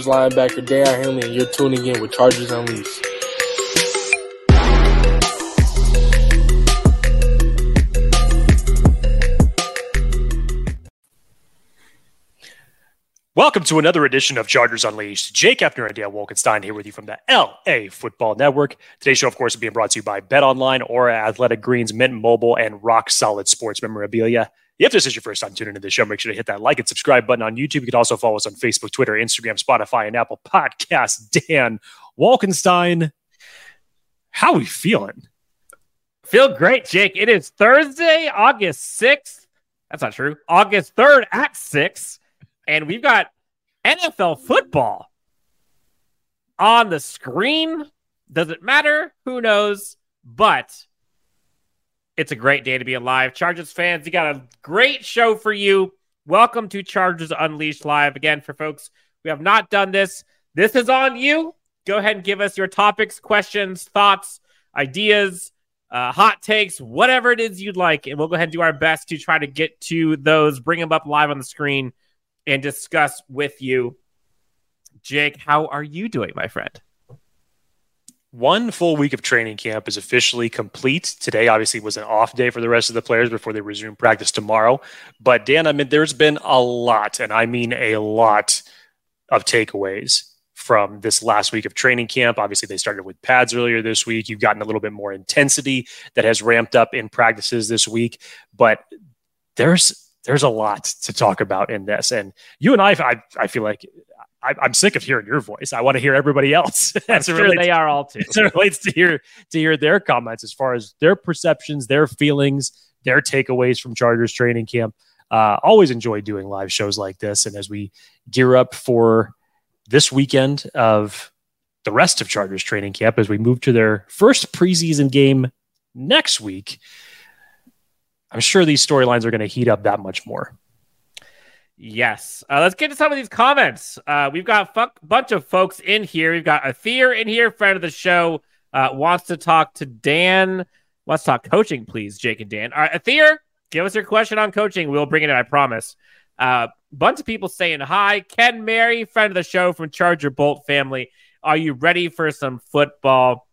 Chargers linebacker, Daiyan Henley, and you're tuning in with Chargers Unleashed. Welcome to another edition of Chargers Unleashed. Jake Hefner and Dale Wolkenstein here with you from the LA Football Network. Today's show, of course, is being brought to you by Bet Online, Aura Athletic Greens, Mint Mobile, and Rock Solid Sports Memorabilia. If this is your first time tuning into the show, make sure to hit that like and subscribe button on YouTube. You can also follow us on Facebook, Twitter, Instagram, Spotify, and Apple Podcasts. Dan Wolkenstein, how are we feeling? Feel great, Jake. It is Thursday, August 6th. That's not true. August 3rd at 6 and we've got NFL football on the screen. Does it matter? Who knows? But it's a great day to be alive. Chargers fans, you got a great show for you. Welcome to Chargers Unleashed Live. Again, for folks who have not done this, this is on you. Go ahead and give us your topics, questions, thoughts, ideas, uh, hot takes, whatever it is you'd like. And we'll go ahead and do our best to try to get to those, bring them up live on the screen and discuss with you. Jake, how are you doing, my friend? One full week of training camp is officially complete. Today, obviously, was an off day for the rest of the players before they resume practice tomorrow. But, Dan, I mean, there's been a lot, and I mean a lot of takeaways from this last week of training camp. Obviously, they started with pads earlier this week. You've gotten a little bit more intensity that has ramped up in practices this week. But there's there's a lot to talk about in this. And you and I, I, I feel like I, am sick of hearing your voice. I want to hear everybody else. I'm sure relates, they are all too. As it relates to hear to hear their comments as far as their perceptions, their feelings, their takeaways from Chargers training camp. Uh, always enjoy doing live shows like this, and as we gear up for this weekend of the rest of Chargers training camp, as we move to their first preseason game next week, I'm sure these storylines are going to heat up that much more. Yes. Uh, let's get to some of these comments. Uh, we've got a bunch of folks in here. We've got Athir in here, friend of the show, uh, wants to talk to Dan. Let's talk coaching, please, Jake and Dan. All right, Athir, give us your question on coaching. We'll bring it in, I promise. A uh, bunch of people saying hi. Ken Mary, friend of the show from Charger Bolt family. Are you ready for some football?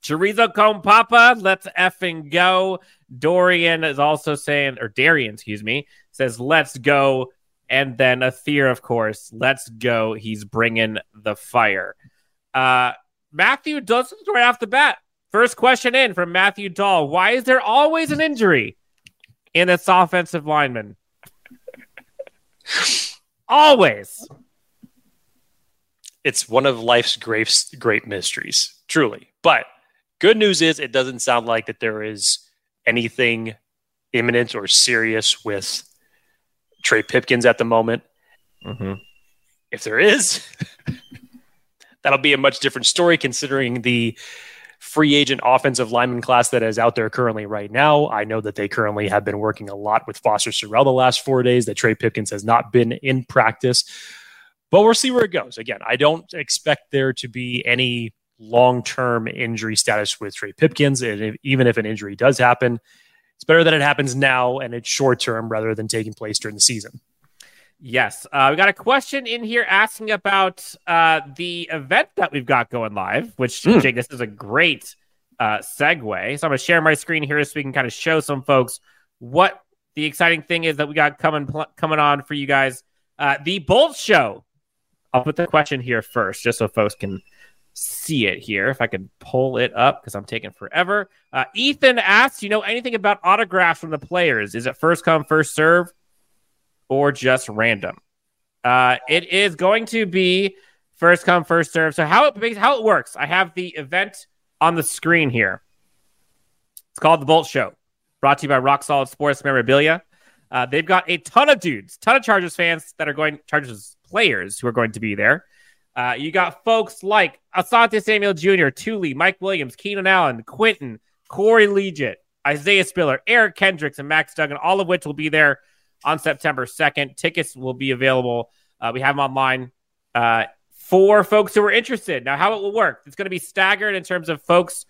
Chorizo Cone Papa, let's effing go. Dorian is also saying, or Darian, excuse me, says, let's go. And then Athir, of course, let's go. He's bringing the fire. Uh, Matthew does right off the bat. First question in from Matthew Dahl. Why is there always an injury in this offensive lineman? always. It's one of life's great, great mysteries, truly. But Good news is it doesn't sound like that there is anything imminent or serious with Trey Pipkins at the moment. Mm-hmm. If there is, that'll be a much different story considering the free agent offensive lineman class that is out there currently right now. I know that they currently have been working a lot with Foster Sarell the last four days, that Trey Pipkins has not been in practice. But we'll see where it goes. Again, I don't expect there to be any long term injury status with Trey Pipkins. And if, even if an injury does happen, it's better that it happens now and it's short term rather than taking place during the season. Yes. Uh, we got a question in here asking about uh, the event that we've got going live, which, mm. Jake, this is a great uh, segue. So I'm going to share my screen here so we can kind of show some folks what the exciting thing is that we got coming pl- coming on for you guys. Uh, the Bolt Show. I'll put the question here first, just so folks can see it here. If I could pull it up because I'm taking forever. Uh, Ethan asks, you know anything about autographs from the players? Is it first come, first serve, or just random? Uh, it is going to be first come, first serve. So how it how it works? I have the event on the screen here. It's called the Bolt Show, brought to you by Rock Solid Sports Memorabilia. Uh, they've got a ton of dudes, ton of Chargers fans that are going Chargers players who are going to be there. Uh, you got folks like Asante Samuel Jr., Tuli, Mike Williams, Keenan Allen, Quinton, Corey Liuget, Isaiah Spiller, Eric Kendricks, and Max Duggan, all of which will be there on September 2nd. Tickets will be available. Uh, we have them online uh, for folks who are interested. Now, how it will work, it's going to be staggered in terms of folks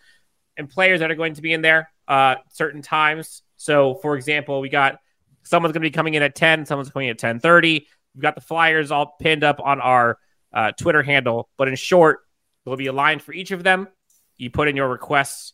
and players that are going to be in there uh, certain times. So, for example, we got someone's going to be coming in at 10, someone's coming in at 10:30 We've got the flyers all pinned up on our uh, Twitter handle, but in short, there'll be a line for each of them. You put in your requests,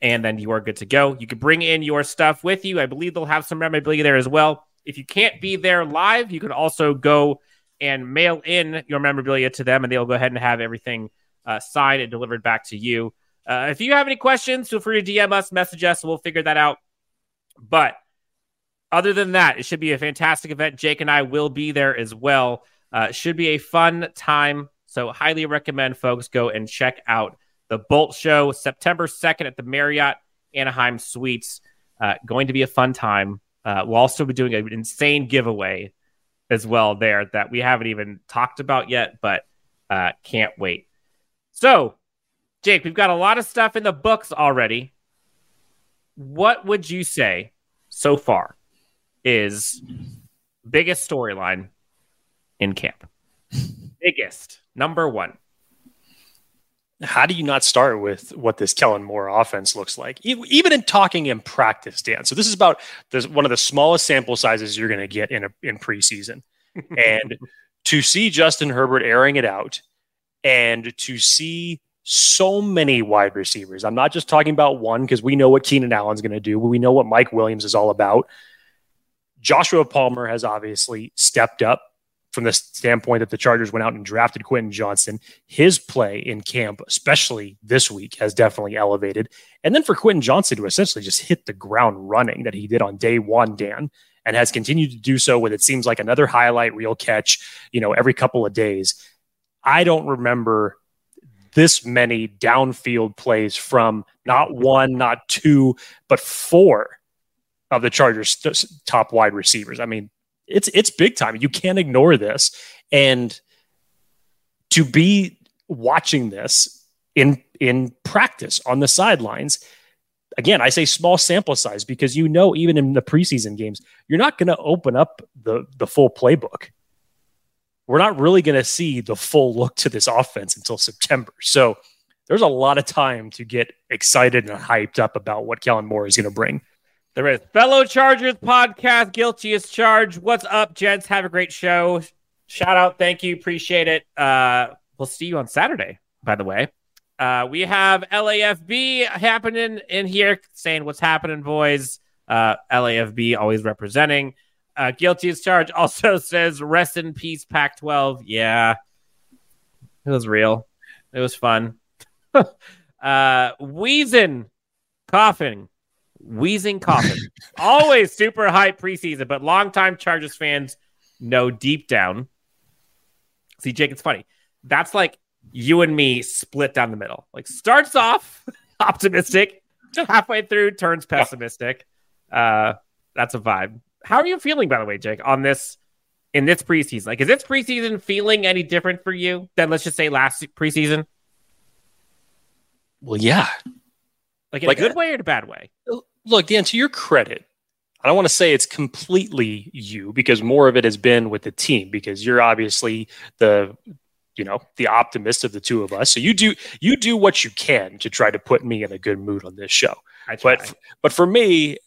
and then you are good to go. You can bring in your stuff with you. I believe they'll have some memorabilia there as well. If you can't be there live, you can also go and mail in your memorabilia to them, and they'll go ahead and have everything uh, signed and delivered back to you. Uh, if you have any questions, feel free to DM us, message us, we'll figure that out. But other than that, it should be a fantastic event. Jake and I will be there as well. Uh, should be a fun time. So, highly recommend folks go and check out the Bolt Show September 2nd at the Marriott Anaheim Suites. Uh, going to be a fun time. Uh, we'll also be doing an insane giveaway as well there that we haven't even talked about yet, but uh, can't wait. So, Jake, we've got a lot of stuff in the books already. What would you say so far is biggest storyline in camp? biggest number one. How do you not start with what this Kellen Moore offense looks like? Even in talking in practice, Dan. So this is about this, one of the smallest sample sizes you're going to get in a, in preseason, and to see Justin Herbert airing it out, and to see so many wide receivers. I'm not just talking about one because we know what Keenan Allen's going to do. We know what Mike Williams is all about. Joshua Palmer has obviously stepped up from the standpoint that the Chargers went out and drafted Quentin Johnston. His play in camp, especially this week, has definitely elevated. And then for Quentin Johnston to essentially just hit the ground running that he did on day one, Dan, and has continued to do so with it seems like another highlight reel catch, you know, every couple of days. I don't remember this many downfield plays from not one, not two, but four of the Chargers' top wide receivers. I mean, it's it's big time. You can't ignore this, and to be watching this in in practice on the sidelines. Again, I say small sample size because you know even in the preseason games, you're not going to open up the the full playbook we're not really going to see the full look to this offense until September. So there's a lot of time to get excited and hyped up about what Kellen Moore is going to bring. There is fellow Chargers podcast, guilty as charged. What's up, gents? Have a great show. Shout out, thank you, appreciate it. Uh, we'll see you on Saturday. By the way, uh, we have LAFB happening in here, saying what's happening, boys. Uh, LAFB always representing. Uh, guilty as charged also says rest in peace, Pac 12. Yeah, it was real. It was fun. uh, wheezing, coughing, wheezing, coughing. Always super hype preseason, but longtime Chargers fans know deep down. See, Jake, it's funny. That's like you and me split down the middle. Like starts off optimistic, halfway through turns pessimistic. Uh, that's a vibe. How are you feeling, by the way, Jake, on this in this preseason? Like, is this preseason feeling any different for you than let's just say last preseason? Well, yeah. Like in like, a good way or in a bad way? Look, Dan, to your credit, I don't want to say it's completely you because more of it has been with the team because you're obviously the you know the optimist of the two of us. So you do you do what you can to try to put me in a good mood on this show. But but for me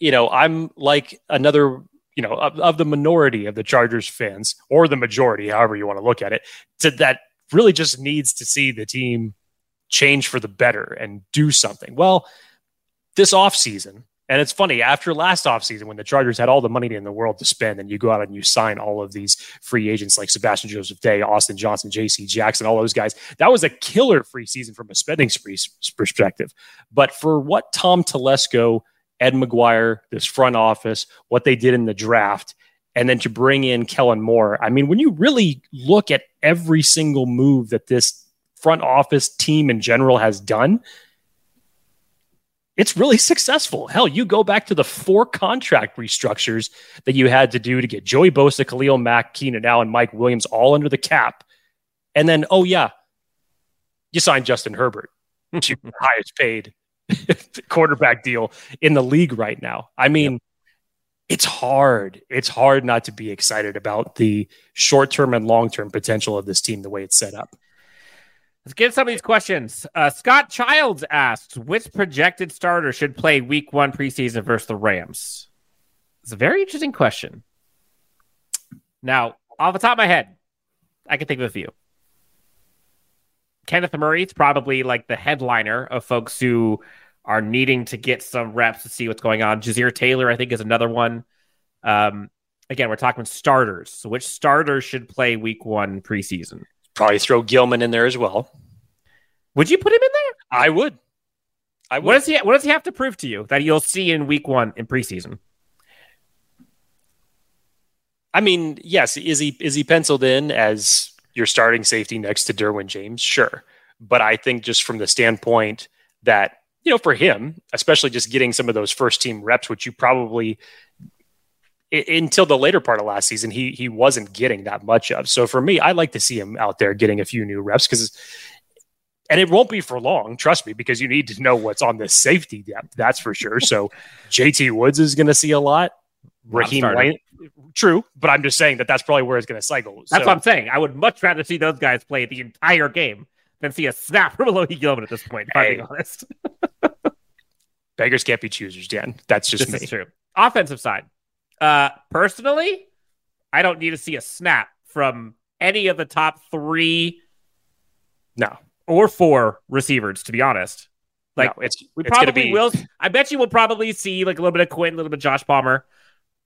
you know, I'm like another, you know, of, of, the minority of the Chargers fans or the majority, however you want to look at it, to that really just needs to see the team change for the better and do something. Well, this offseason, and it's funny, after last offseason, when the Chargers had all the money in the world to spend, and you go out and you sign all of these free agents like Sebastian Joseph Day, Austin Johnson, JC Jackson, all those guys, that was a killer free season from a spending spree perspective. But for what Tom Telesco Ed McGuire, this front office, what they did in the draft, and then to bring in Kellen Moore. I mean, when you really look at every single move that this front office team in general has done, it's really successful. Hell, you go back to the four contract restructures that you had to do to get Joey Bosa, Khalil Mack, Keenan Allen, Mike Williams all under the cap. And then, oh, yeah, you signed Justin Herbert, the highest paid quarterback deal in the league right now. I mean, yep. it's hard. It's hard not to be excited about the short term and long term potential of this team the way it's set up. Let's get some of these questions. Uh, Scott Childs asks, which projected starter should play week one preseason versus the Rams? It's a very interesting question. Now, off the top of my head, I can think of a few. Kenneth Murray is probably like the headliner of folks who are needing to get some reps to see what's going on. Ja'Sir Taylor, I think, is another one. Um, again, we're talking starters. So, which starters should play week one preseason? Probably throw Gilman in there as well. Would you put him in there? I would. I would. What does he? What does he have to prove to you that you'll see in week one in preseason? I mean, yes, is he is he penciled in as your starting safety next to Derwin James? Sure, but I think just from the standpoint that you know, for him, especially just getting some of those first team reps, which you probably until the later part of last season, he he wasn't getting that much of. So for me, I like to see him out there getting a few new reps because, and it won't be for long. Trust me, because you need to know what's on the safety depth. That's for sure. So JT Woods is going to see a lot. Raheem Layne, true, but I'm just saying that that's probably where it's going to cycle. That's so, what I'm saying. I would much rather see those guys play the entire game than see a snap from Alohi Gilman at this point. If hey, I'm being honest, beggars can't be choosers, Dan. That's just this me. true. Offensive side, uh, personally, I don't need to see a snap from any of the top three, no, or four receivers. To be honest, like no, it's we it's probably be... will. I bet you will probably see like a little bit of Quinn, a little bit of Josh Palmer,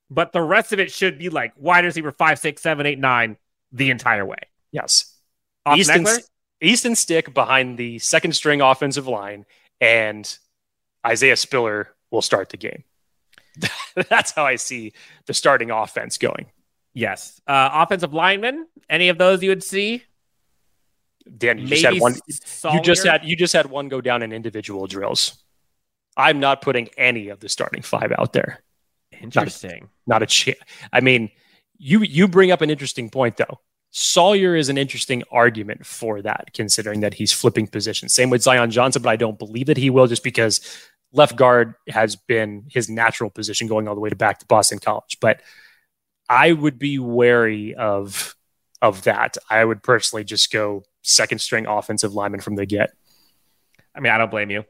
but the rest of it should be like wide receiver five, six, seven, eight, nine the entire way. Yes, Easton, Easton Stick behind the second string offensive line, and Isaiah Spiller will start the game. That's how I see the starting offense going. Yes. Uh, offensive linemen, any of those you would see? Dan, you Maybe just had one. You just had you just had one go down in individual drills. I'm not putting any of the starting five out there. Interesting. Not a, not a chance. I mean, you you bring up an interesting point though. Salyer is an interesting argument for that, considering that he's flipping positions. Same with Zion Johnson, but I don't believe that he will just because left guard has been his natural position going all the way to back to Boston College. But I would be wary of of that. I would personally just go second string offensive lineman from the get. I mean, I don't blame you.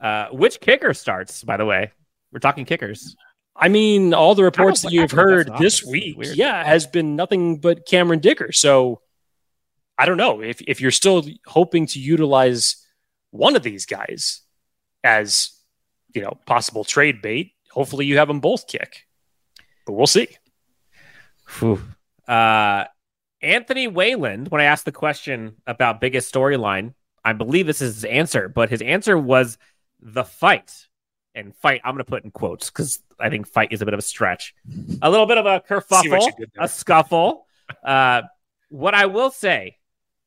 Uh, which kicker starts, by the way? We're talking kickers. I mean, all the reports that you've heard this week, yeah, has been nothing but Cameron Dicker. So I don't know if if you're still hoping to utilize one of these guys as you know possible trade bait. Hopefully, you have them both kick, but we'll see. Uh, Anthony Wayland, when I asked the question about biggest storyline, I believe this is his answer, but his answer was the fight. And fight, I'm going to put in quotes because I think fight is a bit of a stretch. A little bit of a kerfuffle, a scuffle. Uh, what I will say,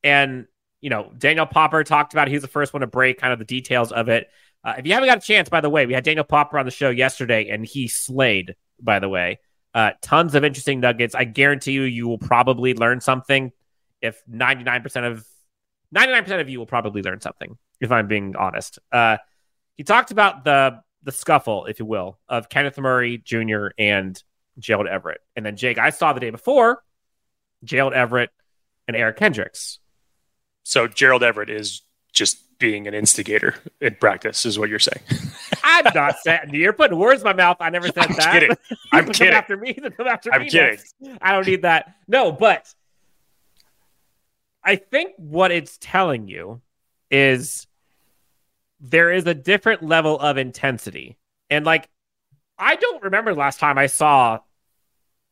and you know, Daniel Popper talked about he was the first one to break kind of the details of it. Uh, if you haven't got a chance, by the way, we had Daniel Popper on the show yesterday, and he slayed. By the way, uh, tons of interesting nuggets. I guarantee you, you will probably learn something. If ninety nine percent of ninety nine percent of you will probably learn something. If I'm being honest, uh, he talked about the the scuffle, if you will, of Kenneth Murray Jr. and Gerald Everett, and then Jake. I saw the day before Gerald Everett and Eric Kendricks. So Gerald Everett is just being an instigator in practice, is what you're saying. I'm not saying you're putting words in my mouth. I never said I'm that. Kidding. I'm kidding. Come after me. Come after I'm me. kidding. I don't need that. No, but I think what it's telling you is there is a different level of intensity. And like, I don't remember last time I saw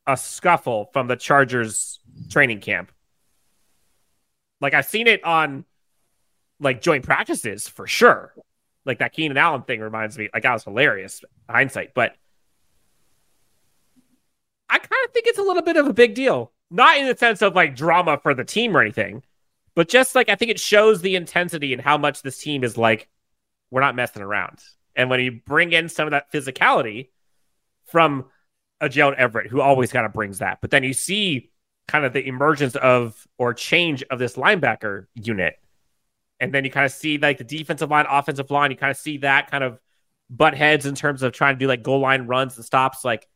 a scuffle from the Chargers training camp. Like I've seen it on like joint practices for sure. Like that Keenan Allen thing reminds me, like that was hilarious hindsight, but I kind of think it's a little bit of a big deal. Not in the sense of like drama for the team or anything, but just like I think it shows the intensity and how much this team is like, we're not messing around. And when you bring in some of that physicality from a Gerald Everett, who always kind of brings that, but then you see kind of the emergence of or change of this linebacker unit and then you kind of see like the defensive line, offensive line. You kind of see that kind of butt heads in terms of trying to do like goal line runs and stops. Like,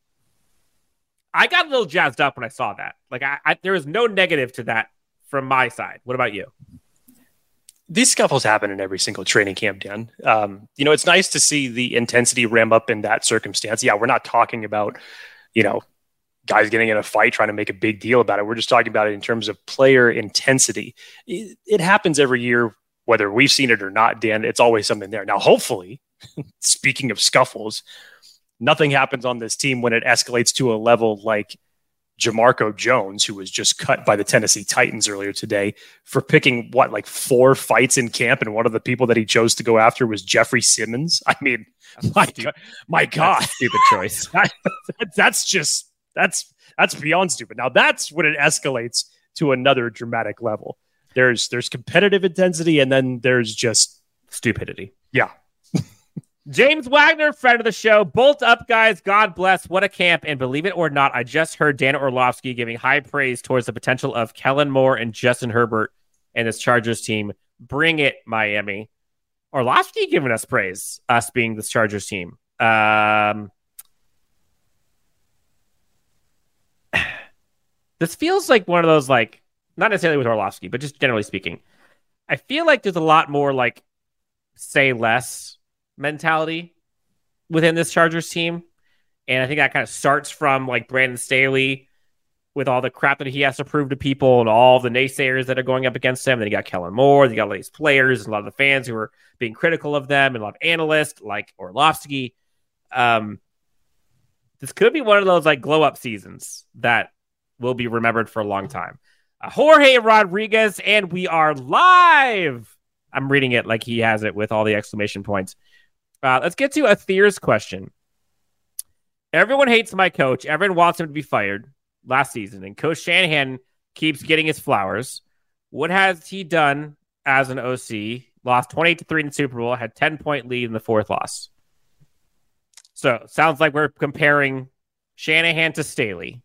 I got a little jazzed up when I saw that. Like, I, I there is no negative to that from my side. What about you? These scuffles happen in every single training camp, Dan. Um, you know, it's nice to see the intensity ramp up in that circumstance. Yeah, we're not talking about, you know, guys getting in a fight, trying to make a big deal about it. We're just talking about it in terms of player intensity. It, it happens every year, whether we've seen it or not, Dan. It's always something there. Now, hopefully, speaking of scuffles, nothing happens on this team when it escalates to a level like Jamarco Jones, who was just cut by the Tennessee Titans earlier today for picking what, like four fights in camp. And one of the people that he chose to go after was Jeffrey Simmons. I mean, my, God, my God. stupid choice. that's just, that's, that's beyond stupid. Now that's when it escalates to another dramatic level. There's, there's competitive intensity and then there's just stupidity. Yeah. James Wagner, friend of the show. Bolt up, guys. God bless. What a camp. And believe it or not, I just heard Dan Orlovsky giving high praise towards the potential of Kellen Moore and Justin Herbert and this Chargers team. Bring it, Miami. Orlovsky giving us praise, us being this Chargers team. Um, this feels like one of those, like, not necessarily with Orlovsky, but just generally speaking. I feel like there's a lot more, like, say less mentality within this Chargers team. And I think that kind of starts from like Brandon Staley with all the crap that he has to prove to people and all the naysayers that are going up against him. Then you got Kellen Moore, you got all these players and a lot of the fans who are being critical of them and a lot of analysts like Orlovsky. Um, this could be one of those like glow up seasons that will be remembered for a long time. Jorge Rodriguez, and we are live. I'm reading it like he has it with all the exclamation points. Uh, let's get to a Athir's question. Everyone hates my coach. Everyone wants him to be fired last season, and Coach Shanahan keeps getting his flowers. What has he done as an OC? Lost 28 to 3 in the Super Bowl, had 10 point lead in the fourth loss. So sounds like we're comparing Shanahan to Staley.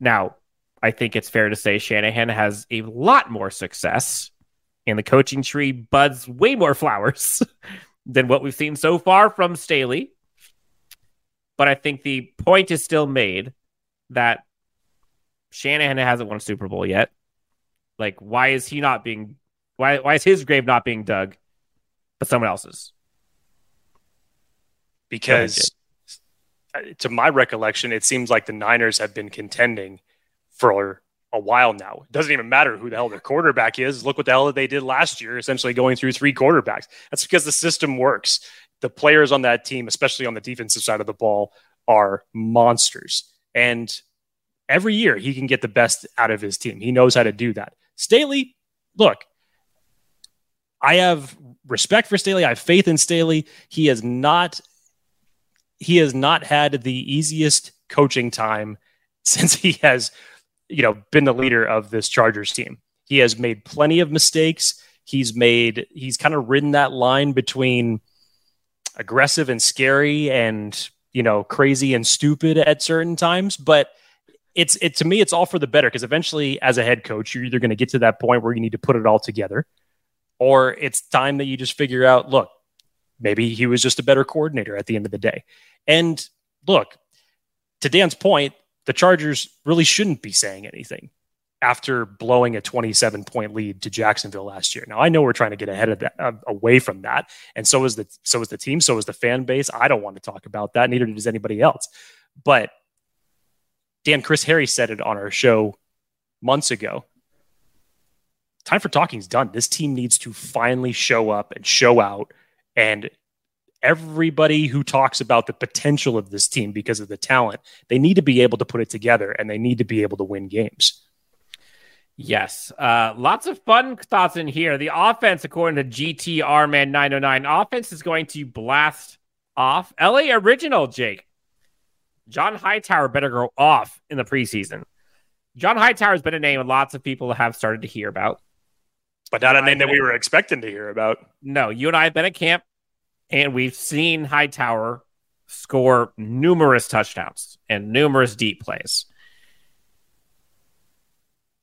Now, I think it's fair to say Shanahan has a lot more success, and the coaching tree buds way more flowers than what we've seen so far from Staley. But I think the point is still made that Shanahan hasn't won a Super Bowl yet. Like, why is he not being why why is his grave not being dug, but someone else's? Because to my recollection, it seems like the Niners have been contending for a while now. It doesn't even matter who the hell their quarterback is. Look what the hell they did last year, essentially going through three quarterbacks. That's because the system works. The players on that team, especially on the defensive side of the ball, are monsters. And every year he can get the best out of his team. He knows how to do that. Staley, look, I have respect for Staley. I have faith in Staley. He has not he has not had the easiest coaching time since he has you know, been the leader of this Chargers team. He has made plenty of mistakes. He's made he's kind of ridden that line between aggressive and scary and, you know, crazy and stupid at certain times, but it's it to me it's all for the better because eventually as a head coach you're either going to get to that point where you need to put it all together or it's time that you just figure out look maybe he was just a better coordinator at the end of the day and look to dan's point the Chargers really shouldn't be saying anything after blowing a 27 point lead to Jacksonville last year. Now I know we're trying to get ahead of that, uh, away from that, and so is the so is the team, so is the fan base. I don't want to talk about that. Neither does anybody else. But Dan, Chris Harry said it on our show months ago. Time for talking's done. This team needs to finally show up and show out and everybody who talks about the potential of this team because of the talent, they need to be able to put it together and they need to be able to win games. Yes. Uh, lots of fun thoughts in here. The offense, according to GTR Man 909, offense is going to blast off. LA original, Jake. John Hightower better go off in the preseason. John Hightower has been a name that lots of people have started to hear about. But not a name that we were expecting to hear about. No, you and I have been at camp and we've seen Hightower score numerous touchdowns and numerous deep plays.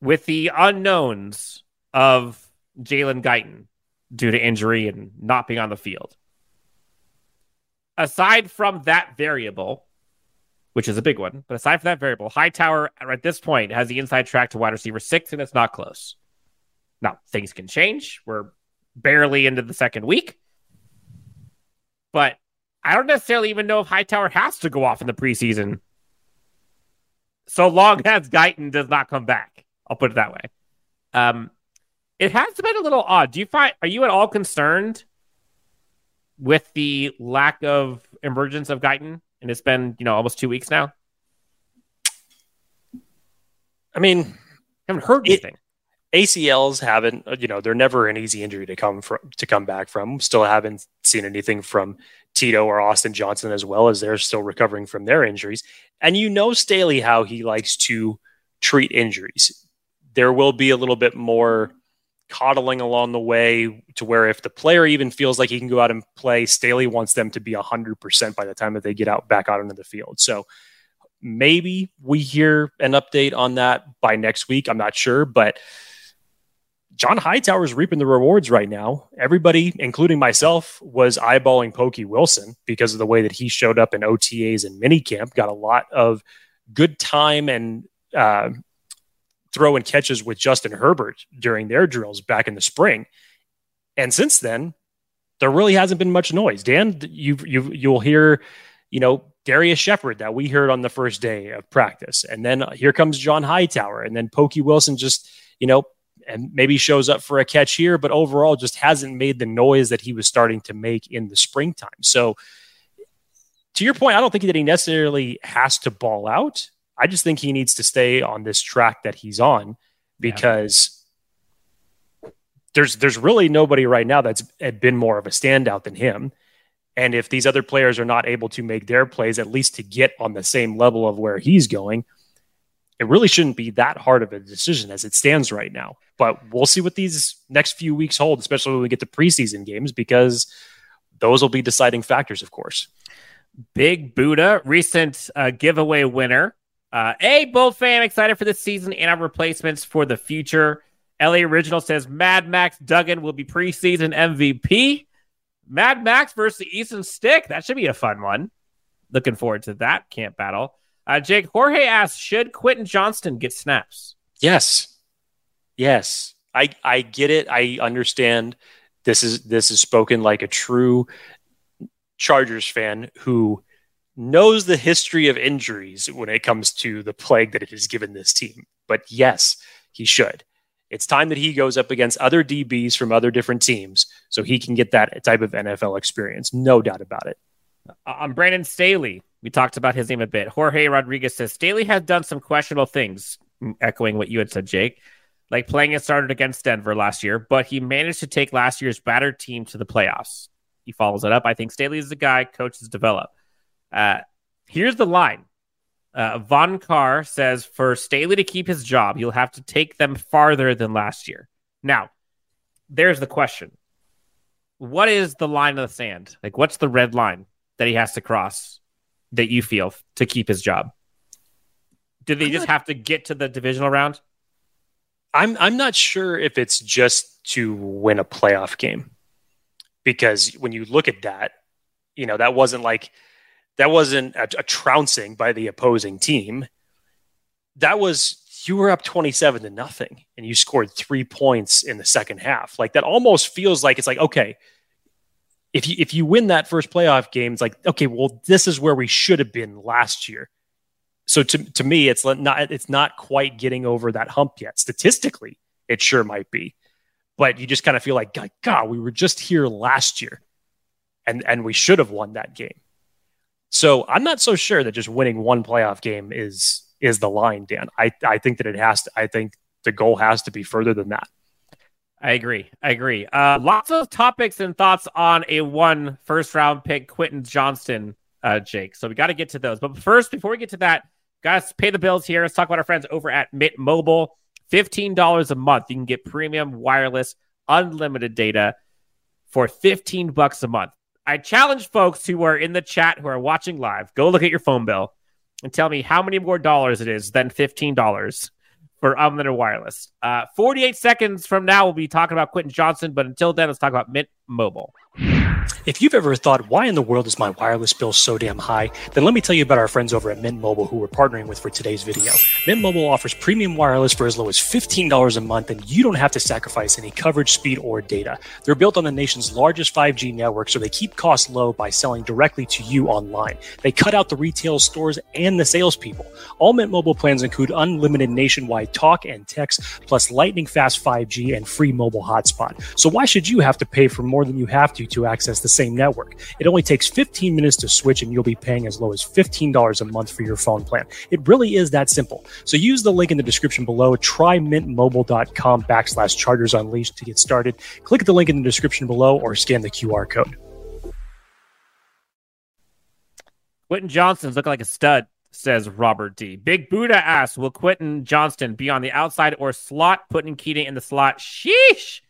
With the unknowns of Jalen Guyton due to injury and not being on the field. Aside from that variable, which is a big one, but aside from that variable, Hightower at this point has the inside track to wide receiver six, and it's not close. Now, things can change. We're barely into the second week. But I don't necessarily even know if Hightower has to go off in the preseason so long as Guyton does not come back. I'll put it that way. Um, it has been a little odd. Do you find are you at all concerned with the lack of emergence of Guyton? And it's been you know almost two weeks now. I mean, I haven't heard It- anything. ACLs haven't, uh, you know, they're never an easy injury to come from to come back from. Still haven't seen anything from Tito or Austin Johnson as well as they're still recovering from their injuries. And you know Staley how he likes to treat injuries. There will be a little bit more coddling along the way to where if the player even feels like he can go out and play, Staley wants them to be 100% by the time that they get out back out into the field. So maybe we hear an update on that by next week. I'm not sure, but John Hightower is reaping the rewards right now. Everybody, including myself, was eyeballing Pokey Wilson because of the way that he showed up in OTAs and minicamp. Got a lot of good time and uh, throw and catches with Justin Herbert during their drills back in the spring. And since then, there really hasn't been much noise. Dan, you you you'll hear, you know, Darius Shepard that we heard on the first day of practice, and then here comes John Hightower, and then Pokey Wilson just you know and maybe shows up for a catch here, but overall just hasn't made the noise that he was starting to make in the springtime. So, to your point, I don't think that he necessarily has to ball out. I just think he needs to stay on this track that he's on because there's there's really nobody right now that's been more of a standout than him. And if these other players are not able to make their plays, at least to get on the same level of where he's going, it really shouldn't be that hard of a decision as it stands right now. But we'll see what these next few weeks hold, especially when we get to preseason games, because those will be deciding factors, of course. Big Buddha, recent uh, giveaway winner. Uh, a Bold fan, excited for this season and our replacements for the future. LA Original says Mad Max Duggan will be preseason MVP. Mad Max versus Easton Stick. That should be a fun one. Looking forward to that camp battle. Uh, Jake Jorge asks, should Quentin Johnston get snaps? Yes. Yes. I I get it. I understand this is this is spoken like a true Chargers fan who knows the history of injuries when it comes to the plague that it has given this team. But yes, he should. It's time that he goes up against other DBs from other different teams so he can get that type of NFL experience. No doubt about it. Uh, I'm Brandon Staley. We talked about his name a bit. Jorge Rodriguez says Staley has done some questionable things, echoing what you had said, Jake, like playing it started against Denver last year, but he managed to take last year's battered team to the playoffs. He follows it up. I think Staley is the guy coaches develop. Uh, here's the line. Uh, Von Carr says for Staley to keep his job, he'll have to take them farther than last year. Now, there's the question. What is the line of the sand? Like, what's the red line that he has to cross that you feel to keep his job? Did they just have to get to the divisional round? I'm I'm not sure if it's just to win a playoff game. Because when you look at that, you know, that wasn't like that wasn't a, a trouncing by the opposing team. That was you were up 27 to nothing and you scored 3 points in the second half. Like that almost feels like it's like okay, if you if you win that first playoff game, it's like okay, well this is where we should have been last year. So to, to me it's not it's not quite getting over that hump yet. Statistically it sure might be. But you just kind of feel like god, god we were just here last year and and we should have won that game. So i'm not so sure that just winning one playoff game is is the line dan. I i think that it has to i think the goal has to be further than that I agree. I agree. Uh, lots of topics and thoughts on a one first round pick, Quentin Johnston, uh, Jake. So we got to get to those. But first, before we get to that, guys, pay the bills here. Let's talk about our friends over at Mint Mobile. $15 a month. You can get premium wireless, unlimited data for 15 bucks a month. I challenge folks who are in the chat who are watching live, go look at your phone bill and tell me how many more dollars it is than $15 for unlimited wireless. Uh, 48 seconds from now, we'll be talking about Quentin Johnston, but until then, let's talk about Mint Mobile. If you've ever thought, why in the world is my wireless bill so damn high? Then let me tell you about our friends over at Mint Mobile who we're partnering with for today's video. Mint Mobile offers premium wireless for as low as $15 a month, and you don't have to sacrifice any coverage, speed, or data. They're built on the nation's largest 5G network, so they keep costs low by selling directly to you online. They cut out the retail stores and the salespeople. All Mint Mobile plans include unlimited nationwide talk and text, plus lightning fast 5G and free mobile hotspot. So why should you have to pay for more than you have to to access the same network? It only takes 15 minutes to switch, and you'll be paying as low as $15 a month for your phone plan. It really is that simple. So use the link in the description below. Try mintmobile.com backslash chargers unleashed to get started. Click the link in the description below or scan the QR code. Quentin Johnston's looking like a stud, says Robert D. Big Buddha asks, will Quentin Johnston be on the outside or slot, putting Keating in the slot? Sheesh.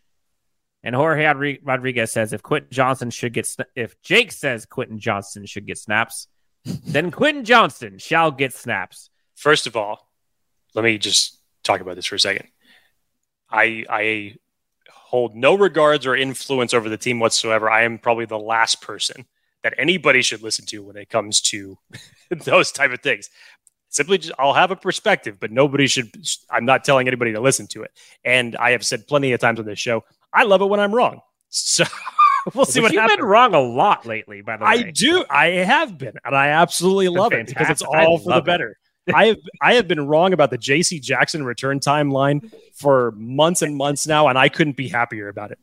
And Jorge Rodriguez says, if Quentin Johnston should get, sna- if Jake says Quentin Johnston should get snaps, then Quentin Johnston shall get snaps. First of all, let me just talk about this for a second. I I hold no regards or influence over the team whatsoever. I am probably the last person that anybody should listen to when it comes to those type of things. Simply, just, I'll have a perspective, but nobody should. I'm not telling anybody to listen to it. And I have said plenty of times on this show, I love it when I'm wrong. So we'll see what you've happens. been wrong a lot lately, by the way. I do. I have been, and I absolutely been love it because it's fantastic. I all for the better. I have I have been wrong about the J.C. Jackson return timeline for months and months now, and I couldn't be happier about it.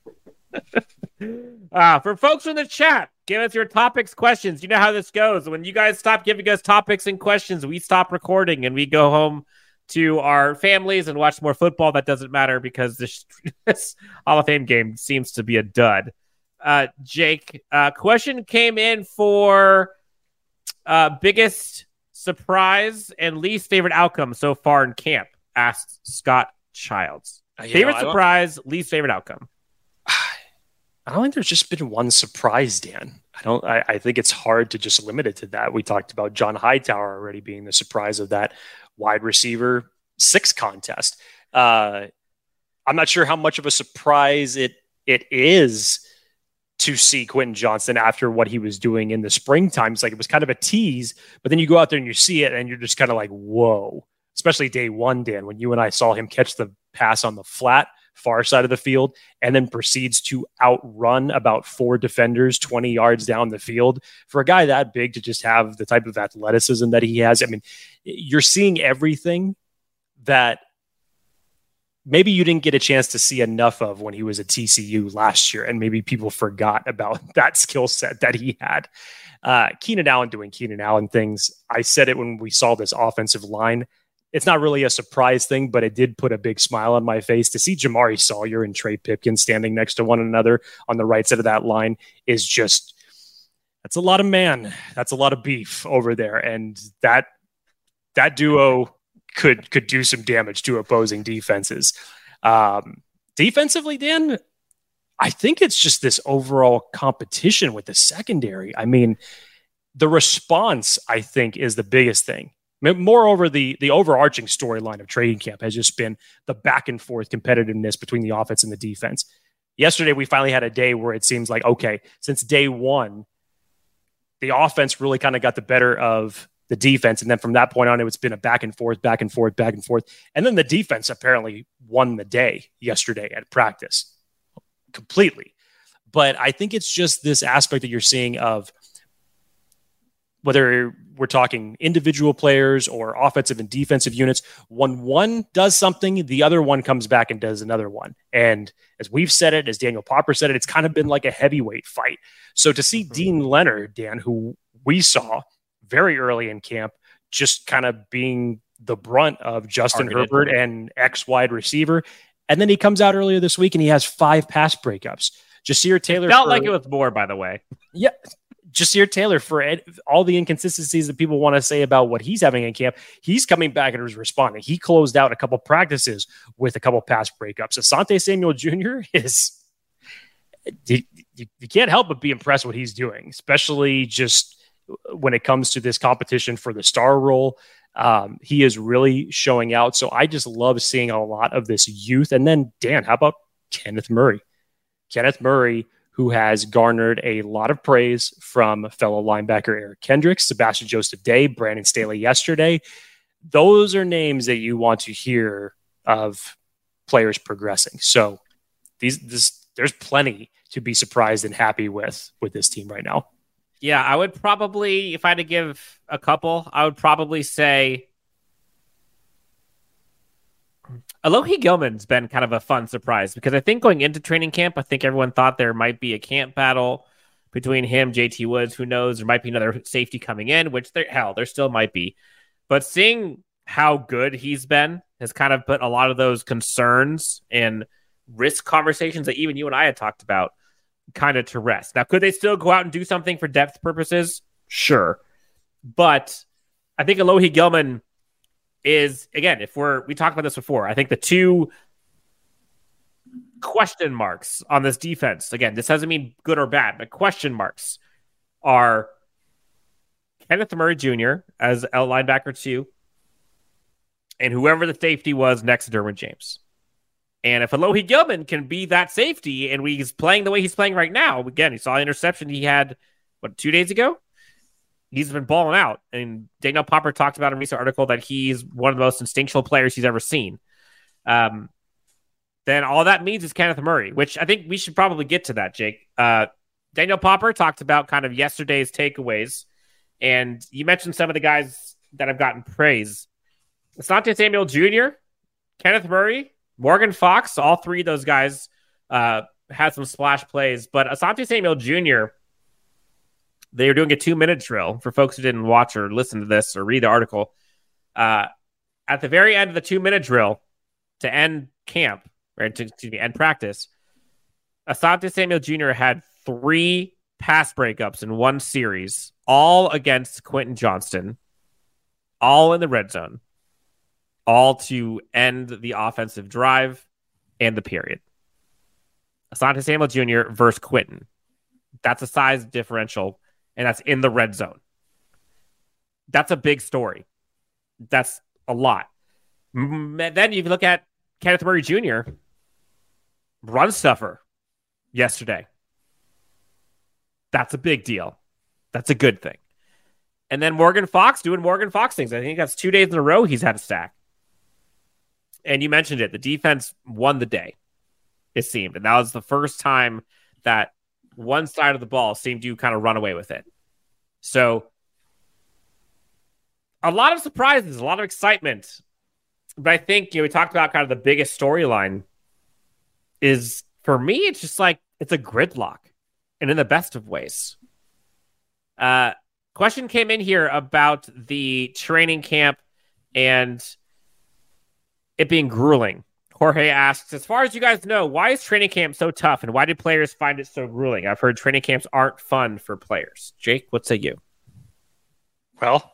Uh, for folks in the chat, give us your topics, questions. You know how this goes. When you guys stop giving us topics and questions, we stop recording and we go home to our families and watch more football. That doesn't matter because this, this Hall of Fame game seems to be a dud. Uh, Jake, uh, question came in for uh, biggest surprise and least favorite outcome so far in camp. Asked Scott Childs. Favorite surprise, least favorite outcome. I don't think there's just been one surprise, Dan. I don't. I, I think it's hard to just limit it to that. We talked about John Hightower already being the surprise of that wide receiver six contest. Uh, I'm not sure how much of a surprise it it is to see Quentin Johnston after what he was doing in the springtime. It's like it was kind of a tease, but then you go out there and you see it, and you're just kind of like, whoa. Especially day one, Dan, when you and I saw him catch the pass on the flat far side of the field and then proceeds to outrun about four defenders 20 yards down the field. For a guy that big to just have the type of athleticism that he has, I mean, you're seeing everything that maybe you didn't get a chance to see enough of when he was at TCU last year, and maybe people forgot about that skill set that he had. Uh, Keenan Allen doing Keenan Allen things. I said it when we saw this offensive line. It's not really a surprise thing, but it did put a big smile on my face to see Jamaree Salyer and Trey Pipkin standing next to one another on the right side of that line is just that's a lot of man. That's a lot of beef over there. And that that duo could could do some damage to opposing defenses. Um, defensively, Dan, I think it's just this overall competition with the secondary. I mean, the response, I think, is the biggest thing. Moreover, the the overarching storyline of training camp has just been the back and forth competitiveness between the offense and the defense. Yesterday, we finally had a day where it seems like okay, since day one, the offense really kind of got the better of the defense, and then from that point on, it's been a back and forth, back and forth, back and forth, and then the defense apparently won the day yesterday at practice completely. But I think it's just this aspect that you're seeing of whether we're talking individual players or offensive and defensive units, when one does something, the other one comes back and does another one. And as we've said it, as Daniel Popper said it, it's kind of been like a heavyweight fight. So to see mm-hmm. Deane Leonard, Dan, who we saw very early in camp, just kind of being the brunt of Justin Targeted. Herbert and X wide receiver. And then he comes out earlier this week and he has five pass breakups. Ja'Sir Taylor Felt for- like it was more, by the way. yeah, Ja'Sir Taylor for ed- all the inconsistencies that people want to say about what he's having in camp, he's coming back and is responding. He closed out a couple practices with a couple pass breakups. Asante Samuel Jr. is you, you, can't help but be impressed what he's doing, especially just when it comes to this competition for the star role. Um, he is really showing out. So I just love seeing a lot of this youth. And then Dan, how about Kenneth Murray? Kenneth Murray, who has garnered a lot of praise from fellow linebacker Eric Kendricks, Sebastian Joseph Day, Brandon Staley yesterday. Those are names that you want to hear of players progressing. So these this there's plenty to be surprised and happy with with this team right now. Yeah, I would probably, if I had to give a couple, I would probably say Alohi Gilman's been kind of a fun surprise because I think going into training camp, I think everyone thought there might be a camp battle between him, JT Woods. Who knows? There might be another safety coming in, which there, hell, there still might be. But seeing how good he's been has kind of put a lot of those concerns and risk conversations that even you and I had talked about kind of to rest. Now, could they still go out and do something for depth purposes? Sure. But I think Alohi Gilman is, again, if we're, we talked about this before, I think the two question marks on this defense, again, this doesn't mean good or bad, but question marks are Kenneth Murray Jr. as L linebacker two, and whoever the safety was next to Derwin James. And if Alohi Gilman can be that safety and he's playing the way he's playing right now, again, he saw an interception he had, what, two days ago? He's been balling out. And Daniel Popper talked about in a recent article that he's one of the most instinctual players he's ever seen. Um, then all that means is Kenneth Murray, which I think we should probably get to that, Jake. Uh, Daniel Popper talked about kind of yesterday's takeaways. And you mentioned some of the guys that have gotten praise. Asante Samuel Jr., Kenneth Murray, Morgan Fox, all three of those guys uh, had some splash plays, but Asante Samuel Jr., they were doing a two minute drill for folks who didn't watch or listen to this or read the article. Uh, at the very end of the two minute drill to end camp, or to, excuse me, end practice, Asante Samuel Jr. had three pass breakups in one series, all against Quentin Johnston, all in the red zone all to end the offensive drive and the period. Asante Samuel Jr. versus Quentin. That's a size differential, and that's in the red zone. That's a big story. That's a lot. Then you look at Kenneth Murray Jr. run stuffer yesterday. That's a big deal. That's a good thing. And then Morgan Fox doing Morgan Fox things. I think that's two days in a row he's had a stack. And you mentioned it. The defense won the day, it seemed. And that was the first time that one side of the ball seemed to kind of run away with it. So, a lot of surprises, a lot of excitement. But I think, you know, we talked about kind of the biggest storyline is for me, it's just like it's a gridlock and in the best of ways. Uh, question came in here about the training camp and it being grueling. Jorge asks, as far as you guys know, why is training camp so tough and why do players find it so grueling? I've heard training camps aren't fun for players. Jake, what say you? Well,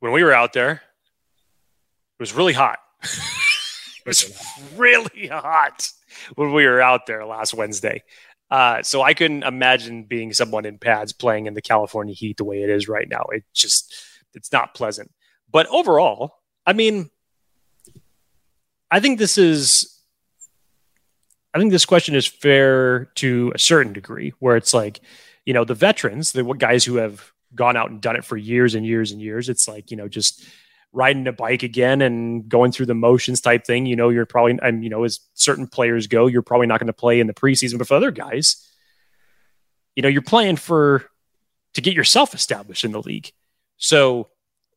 when we were out there, it was really hot. it was really hot when we were out there last Wednesday. Uh, so I couldn't imagine being someone in pads playing in the California heat the way it is right now. It just, it's not pleasant. But overall, I mean, I think this is I think this question is fair to a certain degree, where it's like, you know, the veterans, the guys who have gone out and done it for years and years and years, it's like, you know, just riding a bike again and going through the motions type thing. You know, you're probably, and you know, as certain players go, you're probably not going to play in the preseason, but for other guys, you know, you're playing for to get yourself established in the league. So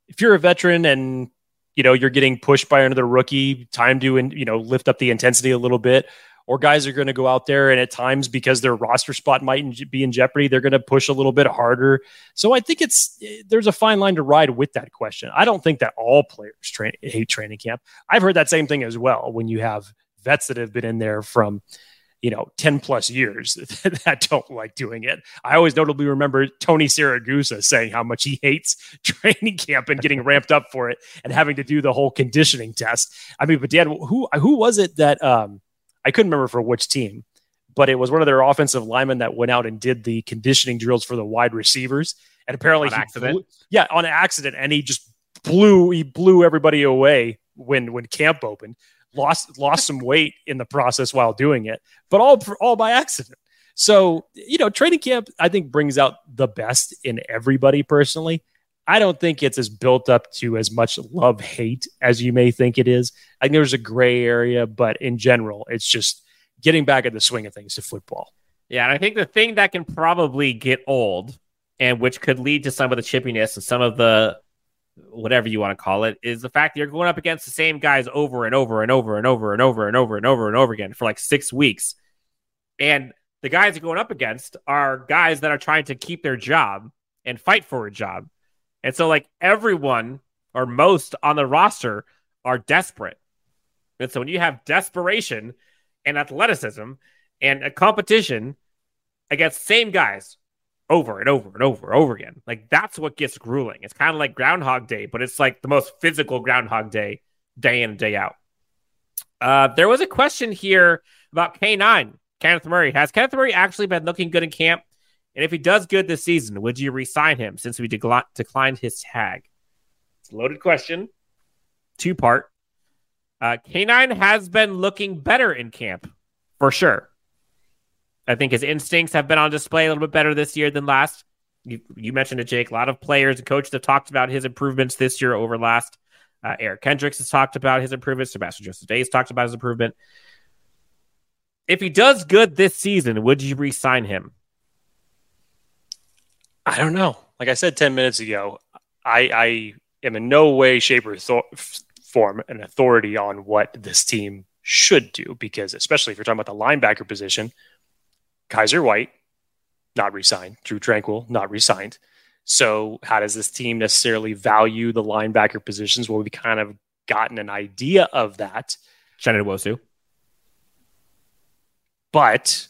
if you're a veteran and you know, you're getting pushed by another rookie, time to, and you know, lift up the intensity a little bit. Or guys are going to go out there and at times because their roster spot might be in jeopardy, they're going to push a little bit harder. So I think it's eh, there's a fine line to ride with that question. I don't think that all players train, hate training camp. I've heard that same thing as well. When you have vets that have been in there from you know 10 plus years that don't like doing it. I always notably remember tony siragusa saying how much he hates training camp and getting ramped up for it and having to do the whole conditioning test. I mean but dan who who was it that um i couldn't remember for which team but it was one of their offensive linemen that went out and did the conditioning drills for the wide receivers. And apparently on accident blew, yeah on accident. And he just blew he blew everybody away when when camp opened lost lost some weight in the process while doing it, but all all by accident. So, you know, training camp, I think, brings out the best in everybody personally. I don't think it's as built up to as much love hate as you may think it is. I think there's a gray area, but in general, it's just getting back at the swing of things to football. Yeah, and I think the thing that can probably get old and which could lead to some of the chippiness and some of the whatever you want to call it is the fact that you're going up against the same guys over and over and over and over and over and over and over and over again for like six weeks. And the guys you're going up against are guys that are trying to keep their job and fight for a job. And so, like, everyone or most on the roster are desperate. And so, when you have desperation and athleticism and a competition against same guys over and over and over and over again, like, that's what gets grueling. It's kind of like Groundhog Day, but it's like the most physical Groundhog Day, day in and day out. Uh, there was a question here about K9, Kenneth Murray. Has Kenneth Murray actually been looking good in camp? And if he does good this season, would you resign him since we de- declined his tag? It's a loaded question. Two part. Uh, K9 has been looking better in camp for sure. I think his instincts have been on display a little bit better this year than last. You, you mentioned it, Jake. A lot of players and coaches have talked about his improvements this year over last. Uh, Eric Kendricks has talked about his improvements. Sebastian Joseph Day has talked about his improvement. If he does good this season, would you re-sign him? I don't know. Like I said 10 minutes ago, I, I am in no way, shape, or th- form an authority on what this team should do because, especially if you're talking about the linebacker position, Kyzir White, not resigned. Drue Tranquill, not resigned. So, how does this team necessarily value the linebacker positions? Well, we've kind of gotten an idea of that. Shannon Wosu. But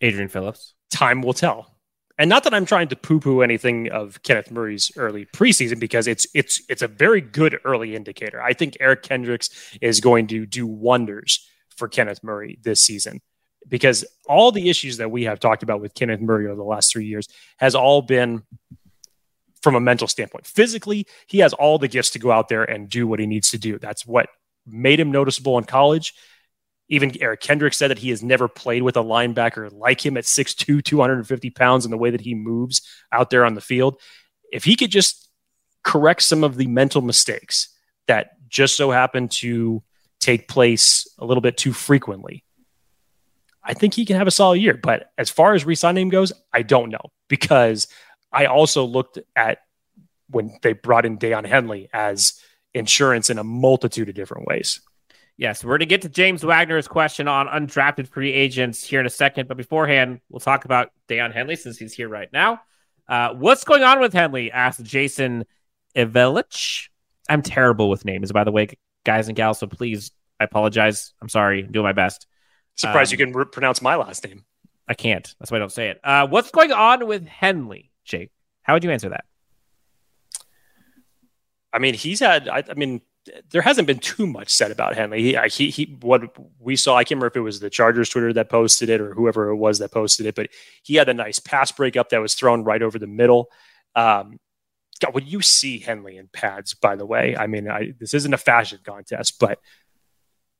Adrian Phillips. Time will tell. And not that I'm trying to poo-poo anything of Kenneth Murray's early preseason because it's it's it's a very good early indicator. I think Eric Kendricks is going to do wonders for Kenneth Murray this season because all the issues that we have talked about with Kenneth Murray over the last three years has all been from a mental standpoint. Physically, he has all the gifts to go out there and do what he needs to do. That's what made him noticeable in college. Even Eric Kendrick said that he has never played with a linebacker like him at 6'2, 250 pounds and the way that he moves out there on the field. If he could just correct some of the mental mistakes that just so happen to take place a little bit too frequently, I think he can have a solid year. But as far as re-signing goes, I don't know because I also looked at when they brought in Daiyan Henley as insurance in a multitude of different ways. Yes, we're going to get to James Wagner's question on undrafted free agents here in a second. But beforehand, we'll talk about Daiyan Henley since he's here right now. Uh, what's going on with Henley? asked Jason Evelich. I'm terrible with names, by the way, guys and gals. So please, I apologize. I'm sorry. I'm doing my best. Surprised um, you can re- pronounce my last name. I can't. That's why I don't say it. Uh, what's going on with Henley, Jake? How would you answer that? I mean, he's had. I, I mean, there hasn't been too much said about Henley. He, he, he, what we saw, I can't remember if it was the Chargers Twitter that posted it or whoever it was that posted it, but he had a nice pass breakup that was thrown right over the middle. Um, God, when you see Henley in pads, by the way, I mean, I, this isn't a fashion contest, but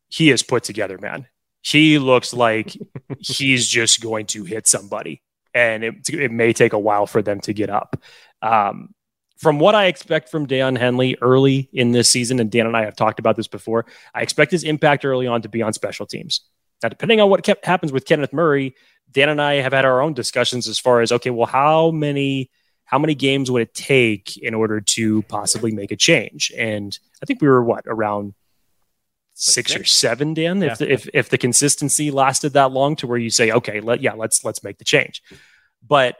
he is put together, man. He looks like he's just going to hit somebody, and it, it may take a while for them to get up. Um, from what I expect from Daiyan Henley early in this season, and Dan and I have talked about this before, I expect his impact early on to be on special teams. Now, depending on what kept, happens with Kenneth Murray, Dan and I have had our own discussions as far as okay, well, how many how many games would it take in order to possibly make a change? And I think we were what around six, six, or seven, Dan. Yeah. If, the, if if the consistency lasted that long to where you say, okay, let yeah, let's let's make the change. But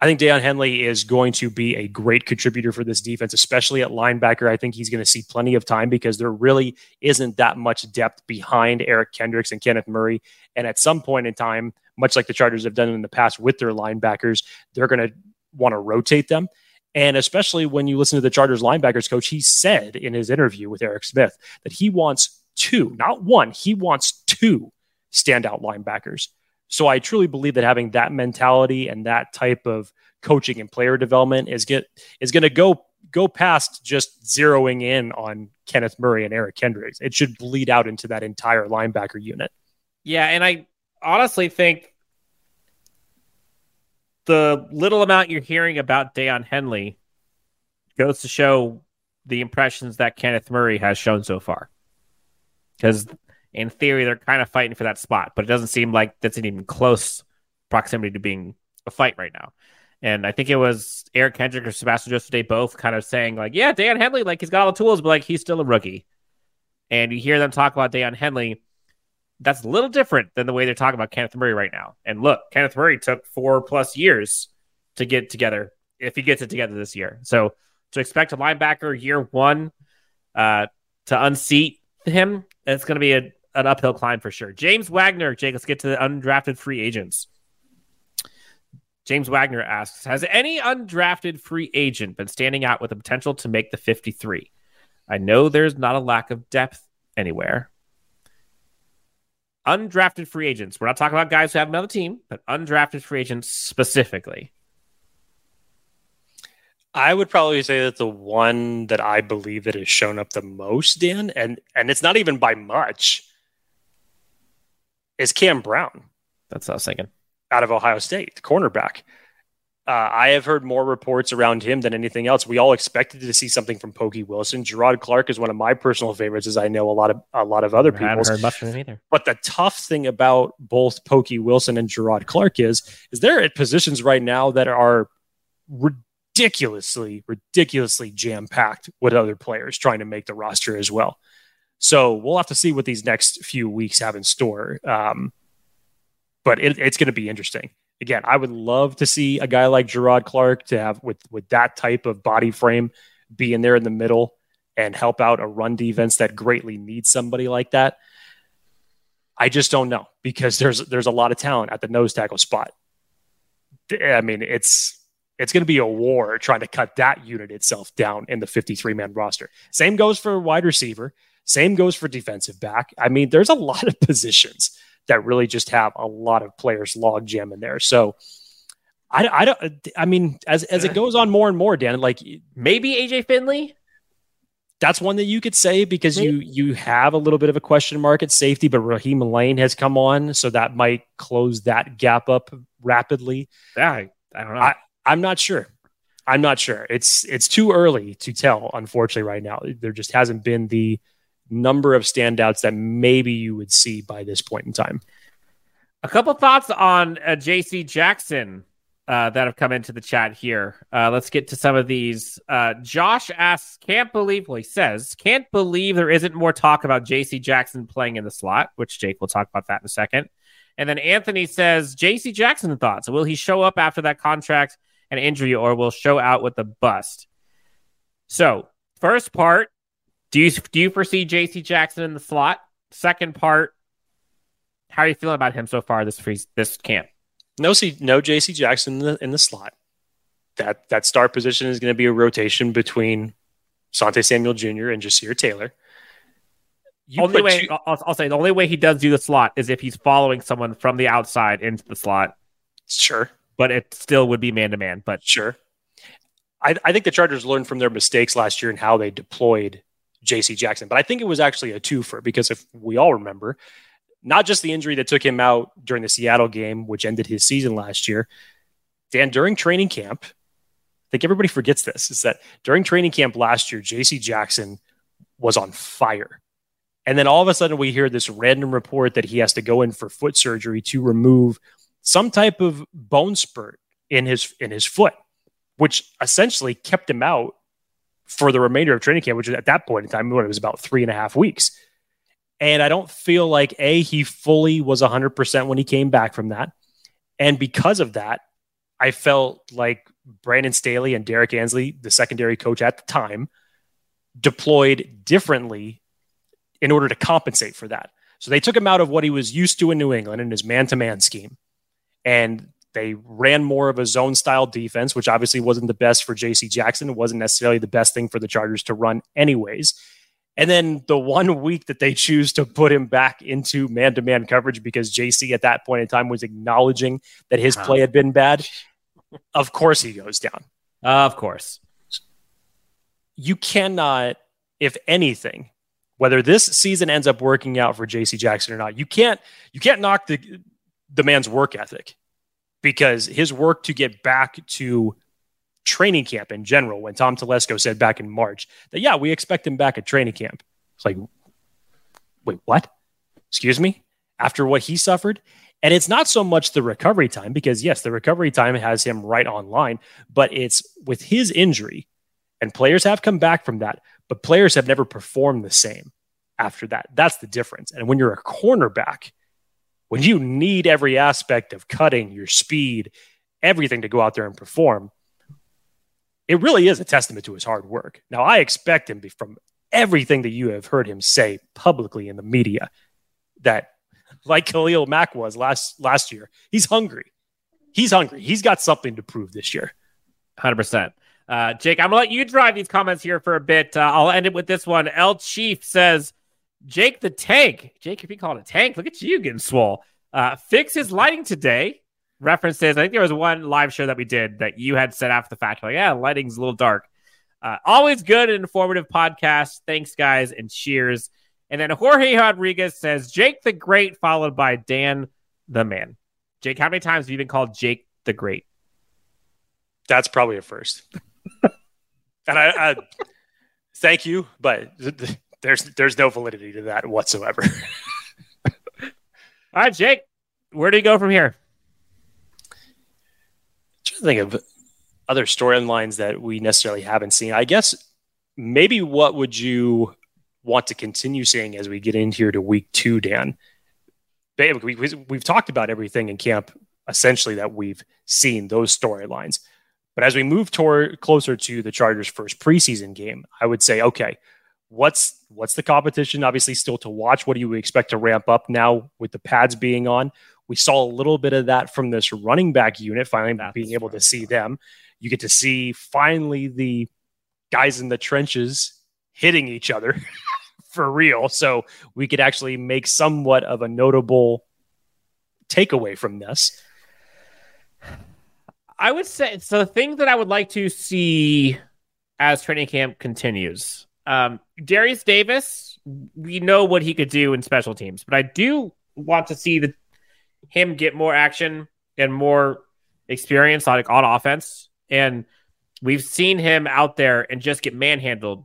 I think Daiyan Henley is going to be a great contributor for this defense, especially at linebacker. I think he's going to see plenty of time because there really isn't that much depth behind Eric Kendricks and Kenneth Murray. And at some point in time, much like the Chargers have done in the past with their linebackers, they're going to want to rotate them. And especially when you listen to the Chargers linebackers coach, he said in his interview with Eric Smith that he wants two, not one, he wants two standout linebackers. So I truly believe that having that mentality and that type of coaching and player development is get is going to go go past just zeroing in on Kenneth Murray and Eric Kendricks. It should bleed out into that entire linebacker unit. Yeah, and I honestly think the little amount you're hearing about Daiyan Henley goes to show the impressions that Kenneth Murray has shown so far. Because in theory, they're kind of fighting for that spot, but it doesn't seem like that's an even close proximity to being a fight right now. And I think it was Eric Kendrick or Sebastian Joseph Day both kind of saying, like, yeah, Daiyan Henley, like, he's got all the tools, but like, he's still a rookie. And you hear them talk about Daiyan Henley. That's a little different than the way they're talking about Kenneth Murray right now. And look, Kenneth Murray took four plus years to get together if he gets it together this year. So to expect a linebacker year one uh, to unseat him, it's going to be a, an uphill climb for sure. James Wagner, Jake, let's get to the undrafted free agents. James Wagner asks Has any undrafted free agent been standing out with the potential to make the 53? I know there's not a lack of depth anywhere. Undrafted free agents. We're not talking about guys who have another team, but undrafted free agents specifically. I would probably say that the one that I believe that has shown up the most, Dan, and and it's not even by much, is Cam Brown. That's what I was thinking. Out of Ohio State, the cornerback. Uh, I have heard more reports around him than anything else. We all expected to see something from Pokey Wilson. Jerrod Clark is one of my personal favorites, as I know a lot of a lot of other people. I haven't heard much from him either. But the tough thing about both Pokey Wilson and Jerrod Clark is, is they're at positions right now that are ridiculously, ridiculously jam packed with other players trying to make the roster as well. So we'll have to see what these next few weeks have in store. Um, but it, it's going to be interesting. Again, I would love to see a guy like Jerrod Clark to have with with that type of body frame be in there in the middle and help out a run defense that greatly needs somebody like that. I just don't know because there's there's a lot of talent at the nose tackle spot. I mean, it's it's going to be a war trying to cut that unit itself down in the 53 man roster. Same goes for wide receiver. Same goes for defensive back. I mean, there's a lot of positions that really just have a lot of players log jam in there. So I, I don't, I mean, as, as it goes on more and more, Dan, like maybe AJ Finley. That's one that you could say because you you have a little bit of a question mark at safety, but Raheem Layne has come on, so that might close that gap up rapidly. Yeah, I, I don't know. I, I'm not sure. I'm not sure. It's it's too early to tell, unfortunately, right now. There just hasn't been the number of standouts that maybe you would see by this point in time. A couple thoughts on uh, JC Jackson uh, that have come into the chat here. Uh, let's get to some of these. Uh, Josh asks, can't believe, well, he says, can't believe there isn't more talk about JC Jackson playing in the slot, which Jake will talk about that in a second. And then Anthony says, JC Jackson thoughts. Will he show up after that contract? and injury or will show out with a bust. So, first part, do you do you foresee JC Jackson in the slot? Second part, how are you feeling about him so far this free, this camp? No, see, no JC Jackson in the, in the slot. That that start position is going to be a rotation between Sante Samuel Jr. and Ja'Sir Taylor. You only way two- I'll, I'll say the only way he does do the slot is if he's following someone from the outside into the slot. Sure but it still would be man to man. But sure, I, I, think the Chargers learned from their mistakes last year and how they deployed J.C. Jackson. But I think it was actually a twofer because if we all remember, not just the injury that took him out during the Seattle game, which ended his season last year, Dan during training camp. I think everybody forgets this is that during training camp last year, J.C. Jackson was on fire. And then all of a sudden, we hear this random report that he has to go in for foot surgery to remove some type of bone spurt in his in his foot, which essentially kept him out for the remainder of training camp, which at that point in time, when it was about three and a half weeks. And I don't feel like a he fully was 100% when he came back from that. And because of that, I felt like Brandon Staley and Derek Ansley, the secondary coach at the time, deployed differently in order to compensate for that. So they took him out of what he was used to in New England in his man to man scheme and they ran more of a zone style defense, which obviously wasn't the best for JC Jackson. It wasn't necessarily the best thing for the Chargers to run, anyways. And then the one week that they choose to put him back into man to man coverage because JC at that point in time was acknowledging that his play had been bad, of course he goes down. Uh, of course. You cannot, if anything, whether this season ends up working out for JC Jackson or not, you can't you can't knock the the man's work ethic. Because his work to get back to training camp in general, when Tom Telesco said back in March that, yeah, we expect him back at training camp. It's like, wait, what? Excuse me? After what he suffered? And it's not so much the recovery time, because yes, the recovery time has him right online, but it's with his injury, and players have come back from that, but players have never performed the same after that. That's the difference. And when you're a cornerback, when you need every aspect of cutting, your speed, everything to go out there and perform, it really is a testament to his hard work. Now, I expect him from everything that you have heard him say publicly in the media that, like Khalil Mack was last last year, he's hungry. He's hungry. He's got something to prove this year. Hundred uh, percent. Jake, I'm gonna let you drive these comments here for a bit. Uh, I'll end it with this one. L Chief says, "Jake the Tank, Jake, if you call it a tank, look at you getting swole. Uh, fix his lighting today references. I think there was one live show that we did that you had set after the fact. Like, yeah, lighting's a little dark. Uh, always good and informative podcast. Thanks, guys, and cheers. And then Jorge Rodriguez says Jake the Great, followed by Dan the Man. Jake, how many times have you been called Jake the Great? That's probably a first. and I, I thank you, but there's there's no validity to that whatsoever. All right, Jake, where do you go from here? Trying to think of other storylines that we necessarily haven't seen. I guess maybe what would you want to continue seeing as we get in here to week two, Dan? We, we've talked about everything in camp essentially that we've seen those storylines. But as we move toward closer to the Chargers' first preseason game, I would say, okay, what's what's the competition? Obviously, still to watch. What do you expect to ramp up now with the pads being on? We saw a little bit of that from this running back unit, finally That's being able to see them. You get to see finally the guys in the trenches hitting each other for real. So we could actually make somewhat of a notable takeaway from this. I would say so. The thing that I would like to see as training camp continues, um, Derius Davis, we know what he could do in special teams, but I do want to see the him get more action and more experience on, on offense. And we've seen him out there and just get manhandled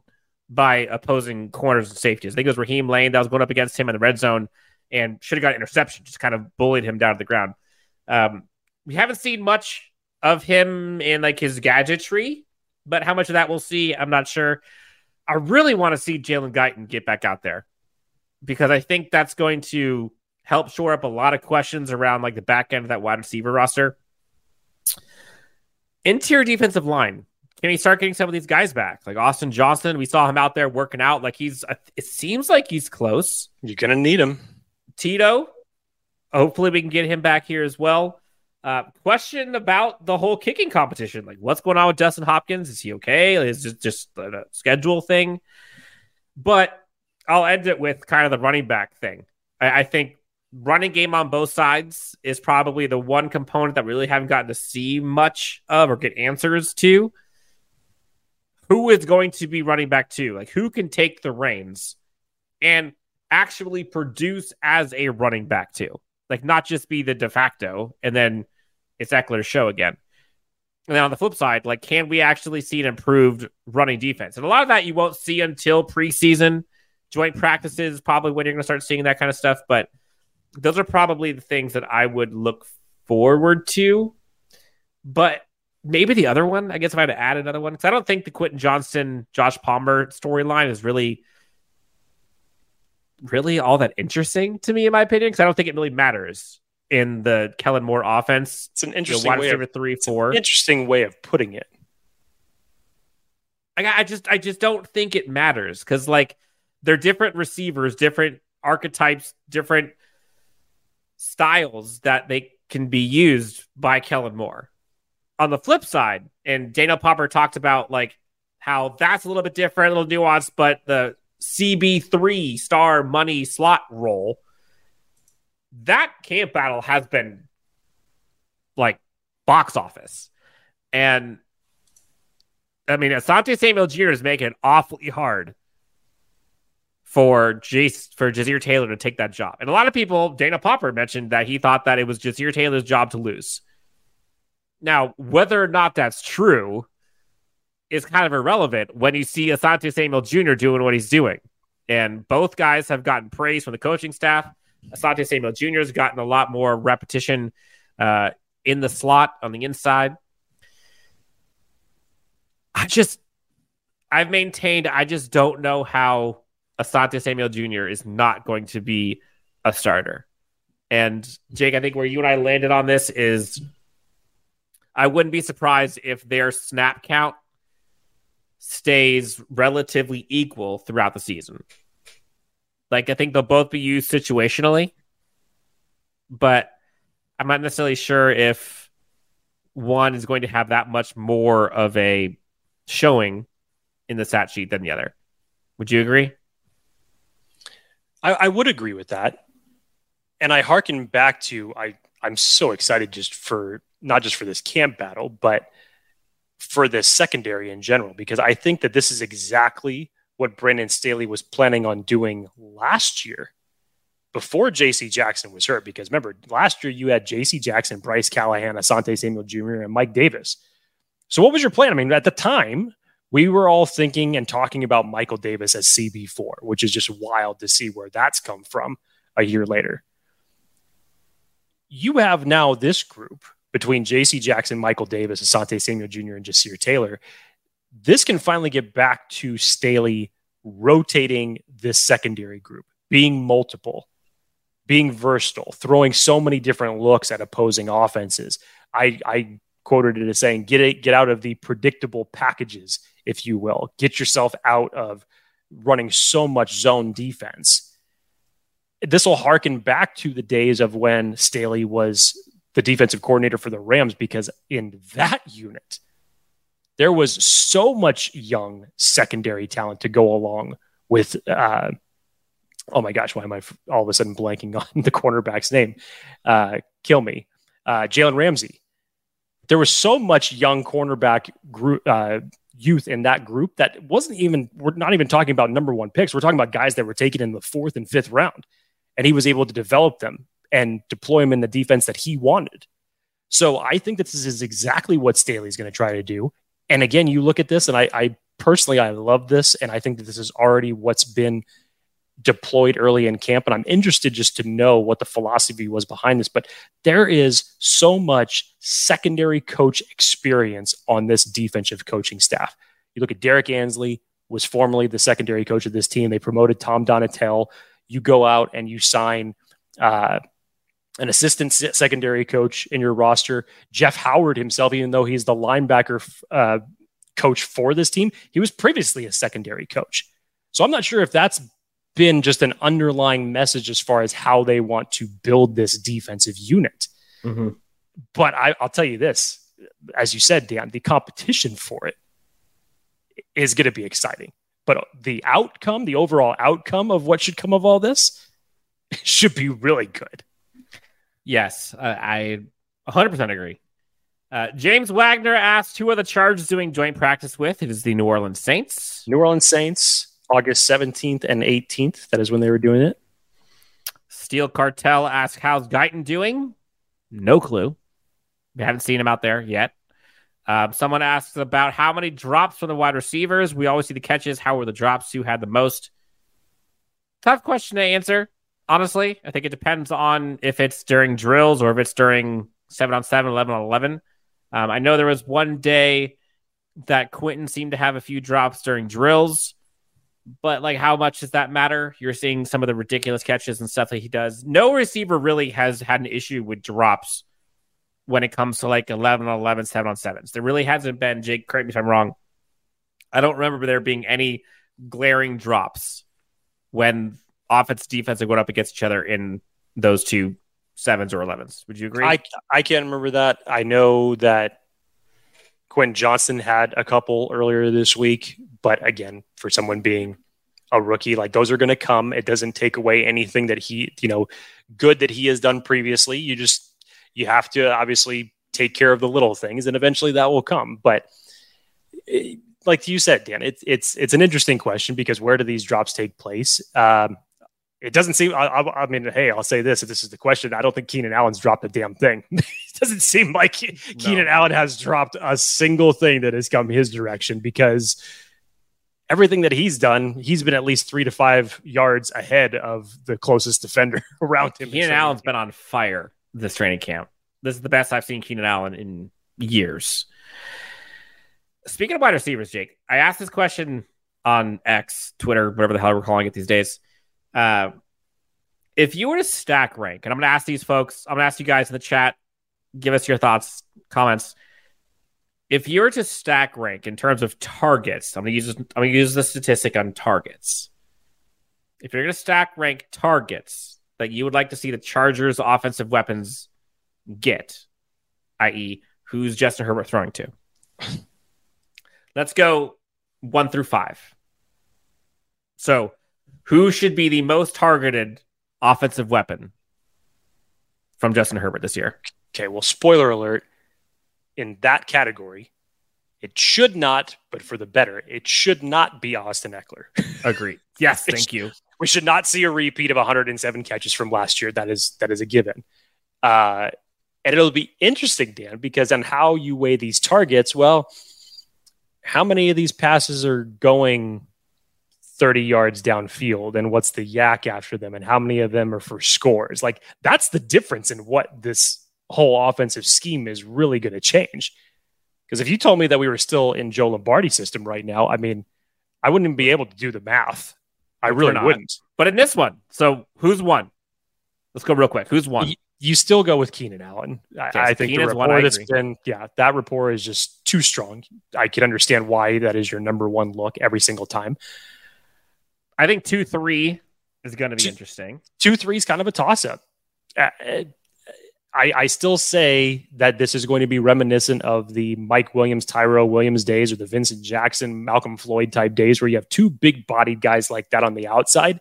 by opposing corners and safeties. I think it was Raheem Layne that was going up against him in the red zone and should have got an interception, just kind of bullied him down to the ground. Um, we haven't seen much of him in like his gadgetry, but how much of that we'll see, I'm not sure. I really want to see Jalen Guyton get back out there because I think that's going to help shore up a lot of questions around like the back end of that wide receiver roster. Interior defensive line. Can we start getting some of these guys back? Like Austin Johnson, we saw him out there working out. Like he's, it seems like he's close. You're going to need him. Tito, hopefully we can get him back here as well. Uh, question about the whole kicking competition. Like, what's going on with Dustin Hopkins? Is he okay? Is it just a schedule thing? But I'll end it with kind of the running back thing. I, I think running game on both sides is probably the one component that we really haven't gotten to see much of or get answers to. Who is going to be running back two? Like, who can take the reins and actually produce as a running back too? Like, not just be the de facto and then it's Ekeler's show again. And then on the flip side, like, can we actually see an improved running defense? And a lot of that you won't see until preseason. Joint practices probably when you're going to start seeing that kind of stuff. But those are probably the things that I would look forward to. But maybe the other one, I guess if I had to add another one, because I don't think the Quentin Johnston, Josh Palmer storyline is really, really all that interesting to me, in my opinion, because I don't think it really matters in the Kellen Moore offense. It's an interesting you know, way of, three, four. interesting way of putting it. I, I just, I just don't think it matters because like they're different receivers, different archetypes, different styles that they can be used by Kellen Moore. On the flip side, and Daniel Popper talked about like how that's a little bit different, a little nuanced, but the CB3 star money slot role, that camp battle has been like box office. And I mean, Asante Samuel Jr. is making it awfully hard for Jace for Ja'Sir Taylor to take that job. And a lot of people, Dana Popper mentioned that he thought that it was Ja'Sir Taylor's job to lose. Now, whether or not that's true is kind of irrelevant when you see Asante Samuel Jr. doing what he's doing. And both guys have gotten praise from the coaching staff. Asante Samuel Jr. has gotten a lot more repetition uh, in the slot on the inside. I just, I've maintained, I just don't know how Asante Samuel Jr. is not going to be a starter. And Jake, I think where you and I landed on this is I wouldn't be surprised if their snap count stays relatively equal throughout the season. Like I think they'll both be used situationally, but I'm not necessarily sure if one is going to have that much more of a showing in the stat sheet than the other. Would you agree? I, I would agree with that. And I harken back to I I'm so excited just for not just for this camp battle, but for this secondary in general, because I think that this is exactly what Brandon Staley was planning on doing last year before JC Jackson was hurt. Because remember, last year you had JC Jackson, Bryce Callahan, Asante Samuel Jr., and Mike Davis. So what was your plan? I mean, at the time, we were all thinking and talking about Michael Davis as CB4, which is just wild to see where that's come from a year later. You have now this group between JC Jackson, Michael Davis, Asante Samuel Jr., and Ja'Sir Taylor. This can finally get back to Staley rotating this secondary group, being multiple, being versatile, throwing so many different looks at opposing offenses. I, I quoted it as saying, "Get it, get out of the predictable packages, if you will. Get yourself out of running so much zone defense." This will harken back to the days of when Staley was the defensive coordinator for the Rams, because in that unit, there was so much young secondary talent to go along with. Uh, oh my gosh, why am I all of a sudden blanking on the cornerback's name? Uh, kill me, uh, Jalen Ramsey there was so much young cornerback group uh, youth in that group that wasn't even we're not even talking about number one picks we're talking about guys that were taken in the fourth and fifth round and he was able to develop them and deploy them in the defense that he wanted so i think that this is exactly what staley's going to try to do and again you look at this and I, I personally i love this and i think that this is already what's been deployed early in camp. And I'm interested just to know what the philosophy was behind this. But there is so much secondary coach experience on this defensive coaching staff. You look at Derek Ansley, was formerly the secondary coach of this team. They promoted Tom Donatell. You go out and you sign uh, an assistant secondary coach in your roster. Jeff Howard himself, even though he's the linebacker uh, coach for this team, he was previously a secondary coach. So I'm not sure if that's been just an underlying message as far as how they want to build this defensive unit. Mm-hmm. But I, will tell you this, as you said, Dan, the competition for it is going to be exciting. But the outcome, the overall outcome of what should come of all this, should be really good. Yes, uh, I 100% agree. Uh, James Wagner asked, "Who are the Chargers doing joint practice with?" It is the New Orleans Saints. New Orleans Saints. August 17th and 18th. That is when they were doing it. Steel Cartel asks, How's Guyton doing? No clue. We haven't seen him out there yet. Um, someone asks about how many drops from the wide receivers. We always see the catches. How were the drops? Who had the most? Tough question to answer. Honestly, I think it depends on if it's during drills or if it's during 7 on 7, 11 on 11. Um, I know there was one day that Quentin seemed to have a few drops during drills but like how much does that matter? You're seeing some of the ridiculous catches and stuff that he does. No receiver really has had an issue with drops when it comes to like 11 on 11, 7 on 7s. There really hasn't been, Jake, correct me if I'm wrong. I don't remember there being any glaring drops when offense defense are going up against each other in those two sevens or 11s. Would you agree? I, I can't remember that. I know that Quinn Johnson had a couple earlier this week, but again, for someone being a rookie, like those are going to come. It doesn't take away anything that he, you know, good that he has done previously. You just, you have to obviously take care of the little things and eventually that will come. But it, eh, like you said, Dan, it's, it's, it's an interesting question because where do these drops take place? Um, it doesn't seem. I, I, mean, hey, I'll say this: if this is the question, I don't think Keenan Allen's dropped a damn thing. It doesn't seem like Keenan Allen has dropped a single thing that has come his direction because everything that he's done, he's been at least three to five yards ahead of the closest defender around him. Keenan Allen's been on fire this training camp. This is the best I've seen Keenan Allen in years. Speaking of wide receivers, Jake, I asked this question on X, Twitter, whatever the hell we're calling it these days. Uh, if you were to stack rank, and I'm going to ask these folks, I'm going to ask you guys in the chat, give us your thoughts, comments. If you were to stack rank in terms of targets, I'm going to use I'm going to use the statistic on targets. If you're going to stack rank targets that you would like to see the Chargers' offensive weapons get, i.e., who's Justin Herbert throwing to? Let's go one through five. So, who should be the most targeted offensive weapon from Justin Herbert this year? Okay, well, spoiler alert. In that category, it should not, but for the better, it should not be Austin Ekeler. Agreed. Yes, thank you. We should not see a repeat of 107 catches from last year. That is that is a given. Uh, and it'll be interesting, Dan, because on how you weigh these targets, well, how many of these passes are going 30 yards downfield and what's the YAC after them and how many of them are for scores? Like that's the difference in what this whole offensive scheme is really going to change. Because if you told me that we were still in Joe Lombardi system right now, I mean, I wouldn't even be able to do the math. I really wouldn't. But in this one, so who's won? Let's go real quick. Who's won? you still go with Keenan Allen. I, I think Keenan's the rapport that's been, yeah, that rapport is just too strong. I can understand why that is your number one look every single time. I think two three is going to be two, interesting. Two three is kind of a toss up. Uh, I, I still say that this is going to be reminiscent of the Mike Williams, Tyrell Williams days, or the Vincent Jackson, Malcolm Floyd type days, where you have two big bodied guys like that on the outside.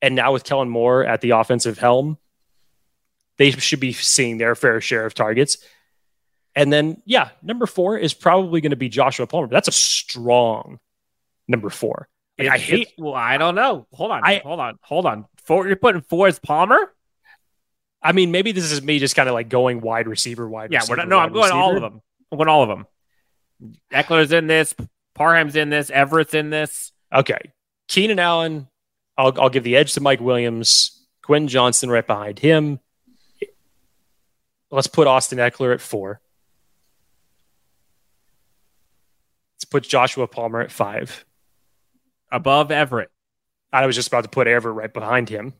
And now with Kellen Moore at the offensive helm, they should be seeing their fair share of targets. And then, yeah, number four is probably going to be Joshua Palmer. That's a strong number four. Like, I hate. Well, I don't know. Hold on. I, hold on. Hold on. You're putting four as Palmer. I mean, maybe this is me just kind of like going wide receiver, wide. Yeah, receiver, we're not. No, I'm going receiver. all of them. I'm going all of them. Ekeler's in this. Parham's in this. Everett's in this. Okay. Keenan Allen. I'll I'll give the edge to Mike Williams. Quinn Johnson right behind him. Let's put Austin Ekeler at four. Let's put Joshua Palmer at five. Above Everett. I was just about to put Everett right behind him.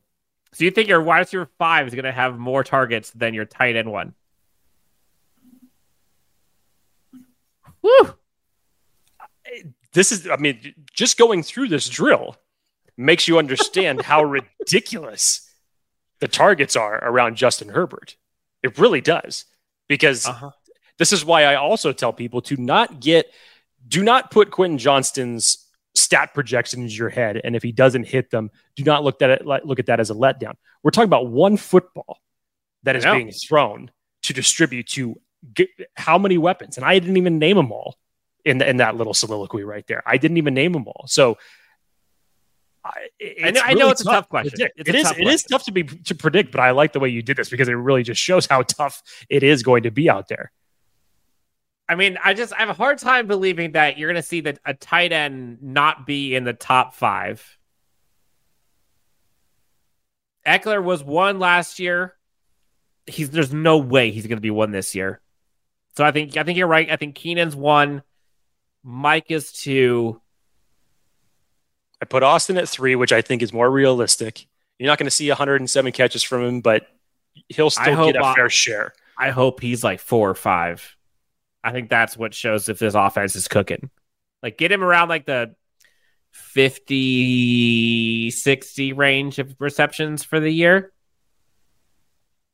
So you think your wide receiver five is going to have more targets than your tight end one? Woo! This is, I mean, just going through this drill makes you understand how ridiculous the targets are around Justin Herbert. It really does. Because uh-huh. this is why I also tell people to not get, do not put Quentin Johnston's stat projections in your head. And if he doesn't hit them, do not look at it, look at that as a letdown. We're talking about one football that is being thrown to distribute to how many weapons. And I didn't even name them all in, the, in that little soliloquy right there. I didn't even name them all. So I, I, know, I know it's a tough question. It's it is, tough it is tough to be to predict, but I like the way you did this because it really just shows how tough it is going to be out there. I mean, I just I have a hard time believing that you're going to see that a tight end not be in the top five. Ekeler was one last year. He's there's no way he's going to be one this year. So I think I think you're right. I think Keenan's one. Mike is two. I put Austin at three, which I think is more realistic. You're not going to see 107 catches from him, but he'll still get a fair share. I hope he's like four or five. I think that's what shows if this offense is cooking. Like get him around like the 50, 60 range of receptions for the year.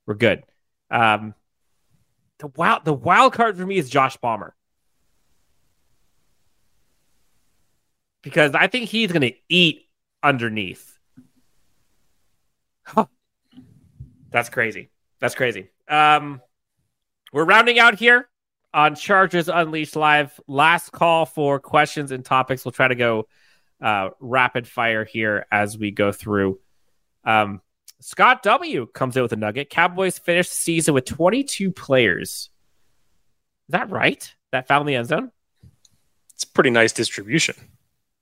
We're good. Um, the wild the wild card for me is Josh Palmer. because I think he's going to eat underneath. Huh. That's crazy. That's crazy. Um, we're rounding out here on Chargers Unleashed Live. Last call for questions and topics. We'll try to go uh, rapid fire here as we go through. Um, Scott W comes in with a nugget. Cowboys finished the season with 22 players. Is that right? That found the end zone? It's a pretty nice distribution.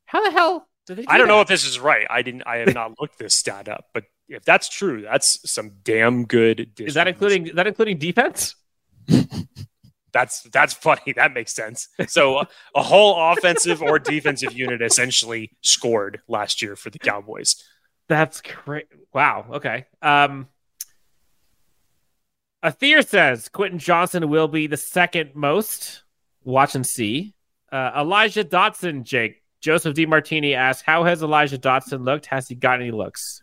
How the hell did they do I don't that? know if this is right. I didn't. I have not looked this stat up, but if that's true, that's some damn good. Is that including is that including defense? That's that's funny. That makes sense. So a, a whole offensive or defensive unit essentially scored last year for the Cowboys. That's great. Wow. Okay. Um Athir says Quentin Johnston will be the second most. Watch and see. Uh, Elijah Dotson, Jake. Joseph D. Martini asks, How has Elijah Dotson looked? Has he got any looks?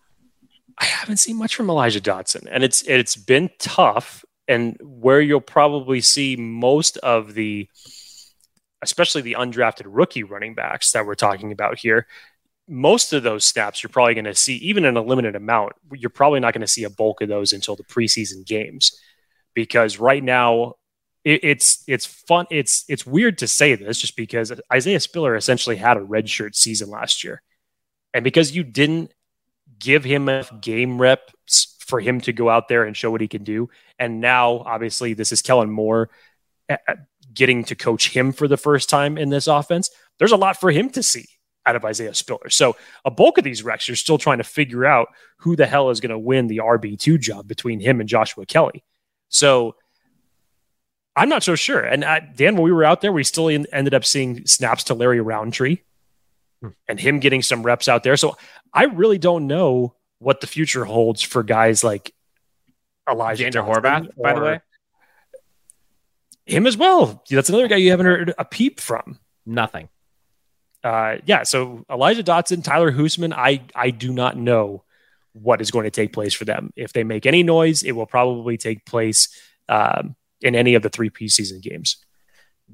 I haven't seen much from Elijah Dotson, and it's it's been tough. And where you'll probably see most of the, especially the undrafted rookie running backs that we're talking about here, most of those snaps you're probably going to see, even in a limited amount. You're probably not going to see a bulk of those until the preseason games, because right now it, it's it's fun. It's it's weird to say this just because Isaiah Spiller essentially had a redshirt season last year, and because you didn't give him enough game reps for him to go out there and show what he can do. And now, obviously, this is Kellen Moore uh, uh, getting to coach him for the first time in this offense. There's a lot for him to see out of Isaiah Spiller. So, a bulk of these wrecks, you're still trying to figure out who the hell is going to win the RB2 job between him and Joshua Kelley. So, I'm not so sure. And uh, Dan, when we were out there, we still in, ended up seeing snaps to Larry Rountree and him getting some reps out there. So I really don't know what the future holds for guys like Elijah Johnson Horvath, by the way. Him as well. That's another guy you haven't heard a peep from. Nothing. Uh, yeah, so Elijah Dotson, Tyler Hoosman, I I do not know what is going to take place for them. If they make any noise, it will probably take place um, in any of the three preseason games.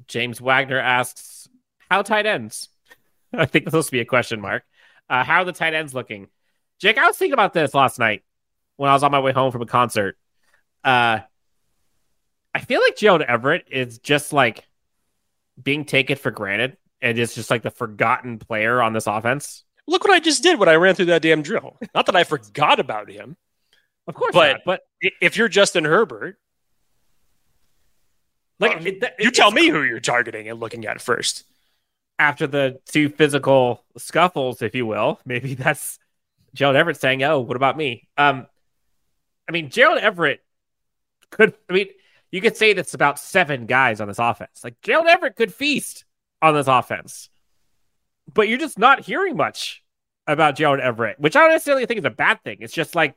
James Wagner asks, How tight ends? I think this supposed to be a question mark. Uh, how are the tight ends looking? Jake, I was thinking about this last night when I was on my way home from a concert. Uh, I feel like Gerald Everett is just like being taken for granted and is just like the forgotten player on this offense. Look what I just did when I ran through that damn drill. Not that I forgot about him, Of course, But- not, but if you're Justin Herbert, like Um, it- you tell me who you're targeting and looking at first. after the two physical scuffles, if you will, maybe that's Gerald Everett saying, "Oh, what about me?" Um, I mean, Gerald Everett could. I mean, you could say that's about seven guys on this offense. Like Gerald Everett could feast on this offense, but you're just not hearing much about Gerald Everett, which I don't necessarily think is a bad thing. It's just like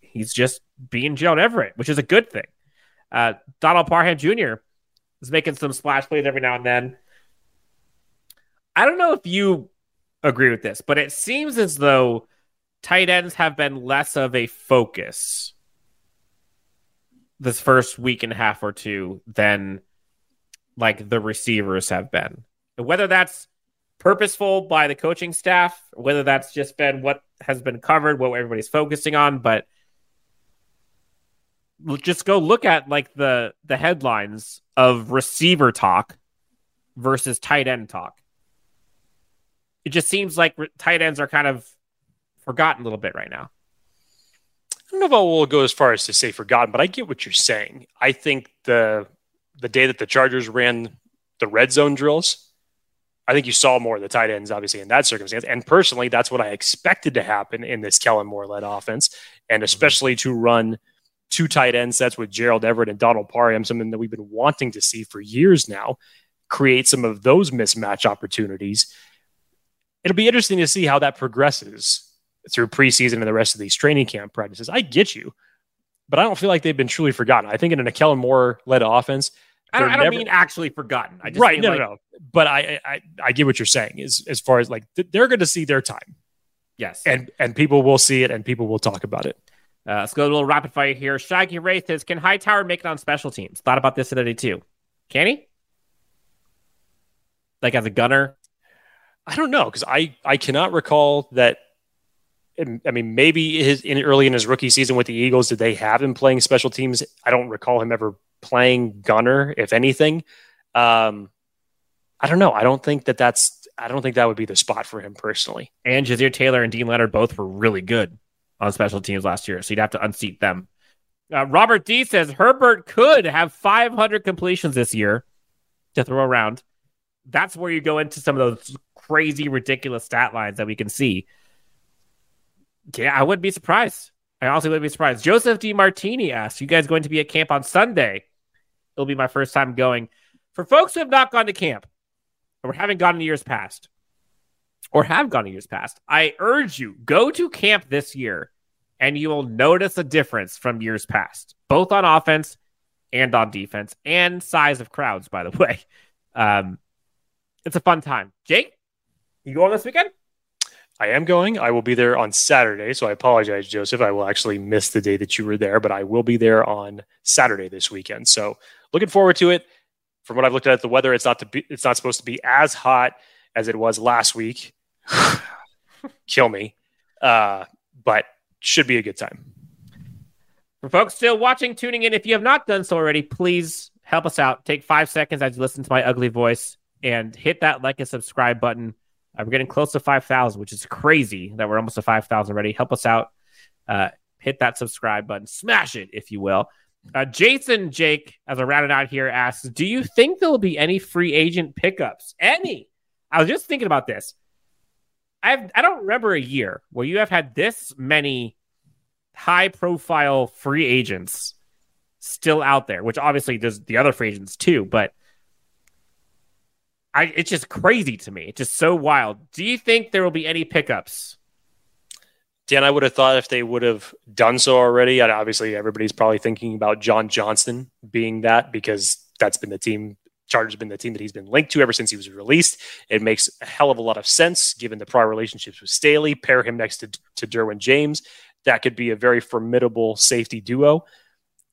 he's just being Gerald Everett, which is a good thing. Uh, Donald Parham Jr. is making some splash plays every now and then. I don't know if you agree with this, but it seems as though tight ends have been less of a focus this first week and a half or two than like the receivers have been. Whether that's purposeful by the coaching staff, whether that's just been what has been covered, what everybody's focusing on, but just go look at like the the headlines of receiver talk versus tight end talk. It just seems like tight ends are kind of forgotten a little bit right now. I don't know if I will go as far as to say forgotten, but I get what you're saying. I think the the day that the Chargers ran the red zone drills, I think you saw more of the tight ends, obviously, in that circumstance. And personally, that's what I expected to happen in this Kellen Moore led offense, and mm-hmm. especially to run two tight end sets with Gerald Everett and Donald Parham, something that we've been wanting to see for years now, create some of those mismatch opportunities. It'll be interesting to see how that progresses through preseason and the rest of these training camp practices. I get you, but I don't feel like they've been truly forgotten. I think in an Kellen Moore led offense, I don't, I don't never- mean actually forgotten. I just right? No, like, no, no. But I, I, I get what you're saying. Is as far as like th- they're going to see their time, Yes. and and people will see it, and people will talk about it. Uh, let's go to a little rapid fire here. Shaggy Wraith says, "Can Hightower make it on special teams?" Thought about this today too. Can he? Like as a gunner? I don't know because I I cannot recall that. I mean, maybe his in early in his rookie season with the Eagles, did they have him playing special teams? I don't recall him ever playing gunner, if anything. Um, I don't know. I don't think that that's. I don't think that would be the spot for him personally. And Ja'Sir Taylor and Deane Leonard both were really good on special teams last year, so you'd have to unseat them. Uh, Robert D says Herbert could have 500 completions this year to throw around. That's where you go into some of those crazy, ridiculous stat lines that we can see. Yeah, I wouldn't be surprised. I honestly wouldn't be surprised. Joseph D. Martini asks, "You guys going to be at camp on Sunday?" It'll be my first time going. For folks who have not gone to camp or haven't gone in years past, or have gone in years past, I urge you go to camp this year, and you will notice a difference from years past, both on offense and on defense, and size of crowds. By the way, um, it's a fun time. Jake, you going this weekend? I am going. I will be there on Saturday. So I apologize, Joseph. I will actually miss the day that you were there, but I will be there on Saturday this weekend. So looking forward to it. From what I've looked at the weather, it's not to be, it's not supposed to be as hot as it was last week. Kill me. Uh, but should be a good time. For folks still watching, tuning in, if you have not done so already, please help us out. Take five seconds as you listen to my ugly voice and hit that like and subscribe button. Uh, we're getting close to 5,000, which is crazy that we're almost to 5,000 already. Help us out. Uh, hit that subscribe button, smash it, if you will. Uh, Jason Jake, as I round it out here, asks Do you think there will be any free agent pickups? Any? I was just thinking about this. I've, I don't remember a year where you have had this many high profile free agents still out there, which obviously there's the other free agents too, but I, it's just crazy to me. It's just so wild. Do you think there will be any pickups? Dan, I would have thought if they would have done so already, and obviously everybody's probably thinking about John Johnson being that because that's been the team. Chargers been the team that he's been linked to ever since he was released. It makes a hell of a lot of sense given the prior relationships with Staley. Pair him next to, to Derwin James. That could be a very formidable safety duo.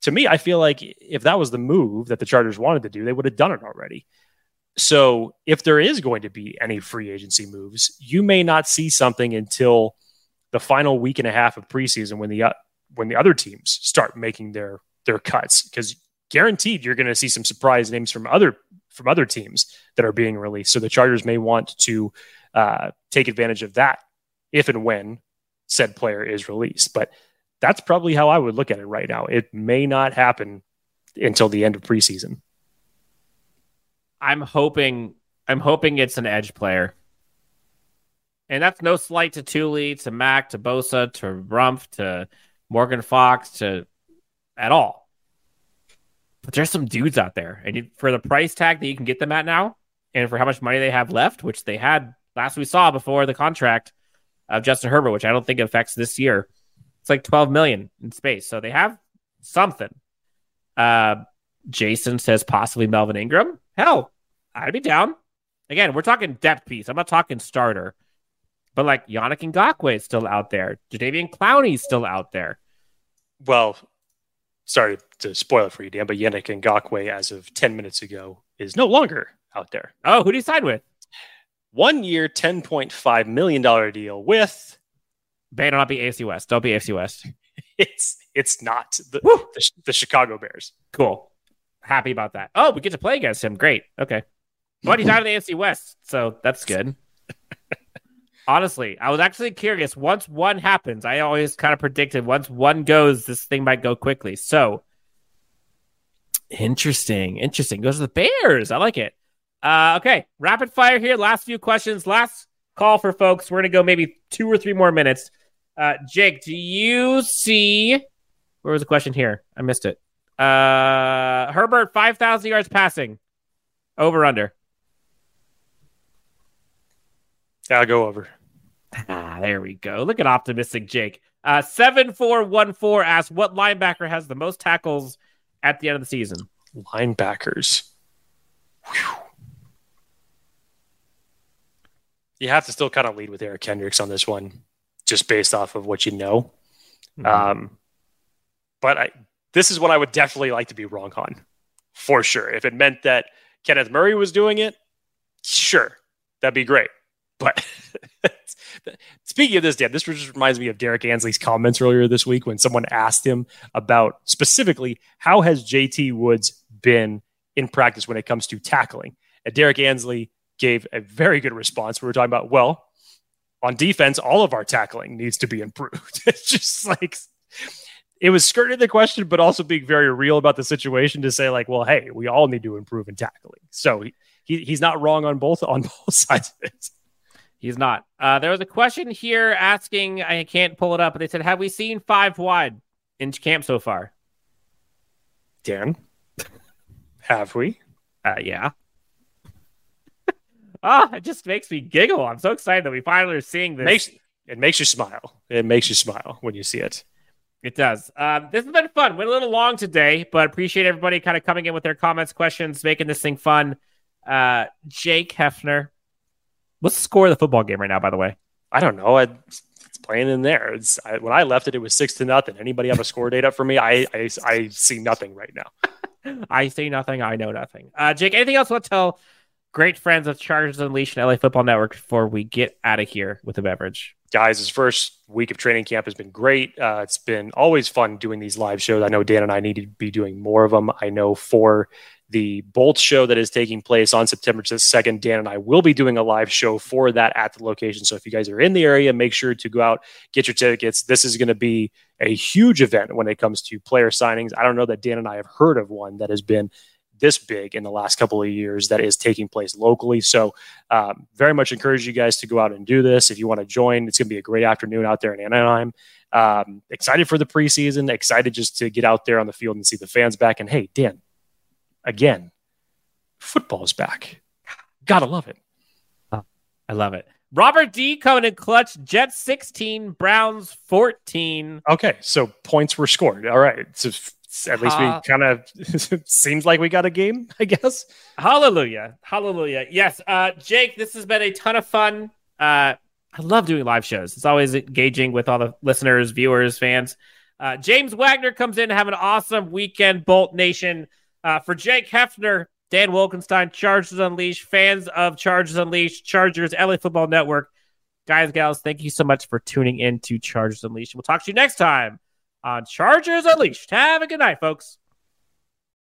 To me, I feel like if that was the move that the Chargers wanted to do, they would have done it already. So if there is going to be any free agency moves, you may not see something until the final week and a half of preseason when the uh, when the other teams start making their their cuts because guaranteed you're going to see some surprise names from other from other teams that are being released. So the Chargers may want to uh, take advantage of that if and when said player is released. But that's probably how I would look at it right now. It may not happen until the end of preseason. I'm hoping I'm hoping it's an edge player. And that's no slight to Tuli, to Mack, to Bosa, to Rumph, to Morgan Fox, to at all. But there's some dudes out there, and you, for the price tag that you can get them at now, and for how much money they have left, which they had last we saw before the contract of Justin Herbert, which I don't think affects this year. It's like 12 million in space, so they have something. Uh, Jason says possibly Melvin Ingram. Hell, I'd be down. Again, we're talking depth piece. I'm not talking starter. But like Yannick Ngakoue is still out there. Jadeveon Clowney is still out there. Well, sorry to spoil it for you, Dan, but Yannick Ngakoue, as of 10 minutes ago, is no longer out there. Oh, who do you sign with? One year, $10.5 million deal with. Better not be AFC West. Don't be AFC West. It's it's not the, the, the Chicago Bears. Cool happy about that. Oh, we get to play against him. Great. Okay. But he's out of the AFC West, so that's good. Honestly, I was actually curious. Once one happens, I always kind of predicted once one goes, this thing might go quickly. So interesting. Interesting. Goes to the Bears. I like it. Uh, okay. Rapid fire here. Last few questions. Last call for folks. We're going to go maybe two or three more minutes. Uh, Jake, do you see. Where was the question here? I missed it. Uh, Herbert, 5,000 yards passing. Over, under. I'll go over. Ah, there we go. Look at optimistic Jake. Uh, 7414 asks, what linebacker has the most tackles at the end of the season? Linebackers. Whew. You have to still kind of lead with Eric Kendricks on this one, just based off of what you know. Mm-hmm. Um, but I this is what I would definitely like to be wrong on, for sure. If it meant that Kenneth Murray was doing it, sure, that'd be great. But speaking of this, Dan, this just reminds me of Derrick Ansley's comments earlier this week when someone asked him about specifically how has JT Woods been in practice when it comes to tackling. And Derrick Ansley gave a very good response. We were talking about, well, on defense, all of our tackling needs to be improved. it's just like it was skirting the question, but also being very real about the situation to say, like, well, hey, we all need to improve in tackling. So he, he he's not wrong on both on both sides of it. He's not. Uh, there was a question here asking, I can't pull it up, but they said, Have we seen five wide in camp so far? Dan, have we? Uh, yeah. Ah, oh, it just makes me giggle. I'm so excited that we finally are seeing this. Makes, it makes you smile. It makes you smile when you see it. It does. Um, this has been fun. Went a little long today, but appreciate everybody kind of coming in with their comments, questions, making this thing fun. Uh, Jake Hefner, what's the score of the football game right now? By the way, I don't know. I, it's playing in there. It's I, when I left it, it was six to nothing. Anybody have a score date up for me? I I, I see nothing right now. I see nothing. I know nothing. Uh, Jake, anything else you want to tell great friends of Chargers Unleashed and LA Football Network before we get out of here with a beverage? Guys, his first week of training camp has been great. Uh, it's been always fun doing these live shows. I know Dan and I need to be doing more of them. I know for the Bolt show that is taking place on September 2nd, Dan and I will be doing a live show for that at the location. So if you guys are in the area, make sure to go out, get your tickets. This is going to be a huge event when it comes to player signings. I don't know that Dan and I have heard of one that has been this big in the last couple of years that is taking place locally. So, um, very much encourage you guys to go out and do this. If you want to join, it's going to be a great afternoon out there in Anaheim. Um, excited for the preseason, excited just to get out there on the field and see the fans back. And hey, Dan, again, football's back. Gotta love it. Oh, I love it. Robert D coming in clutch. Jets 16, Browns 14. Okay, so points were scored. All right. So at least we kind of seems like we got a game, I guess. Hallelujah. Hallelujah. Yes. Uh, Jake, this has been a ton of fun. Uh, I love doing live shows. It's always engaging with all the listeners, viewers, fans. Uh, James Wagner comes in to have an awesome weekend, Bolt Nation. Uh, for Jake Hefner, Dan Wolkenstein, Chargers Unleashed, fans of Chargers Unleashed, Chargers, LA Football Network. Guys, gals, thank you so much for tuning in to Chargers Unleashed. We'll talk to you next time on Chargers Unleashed. Have a good night, folks.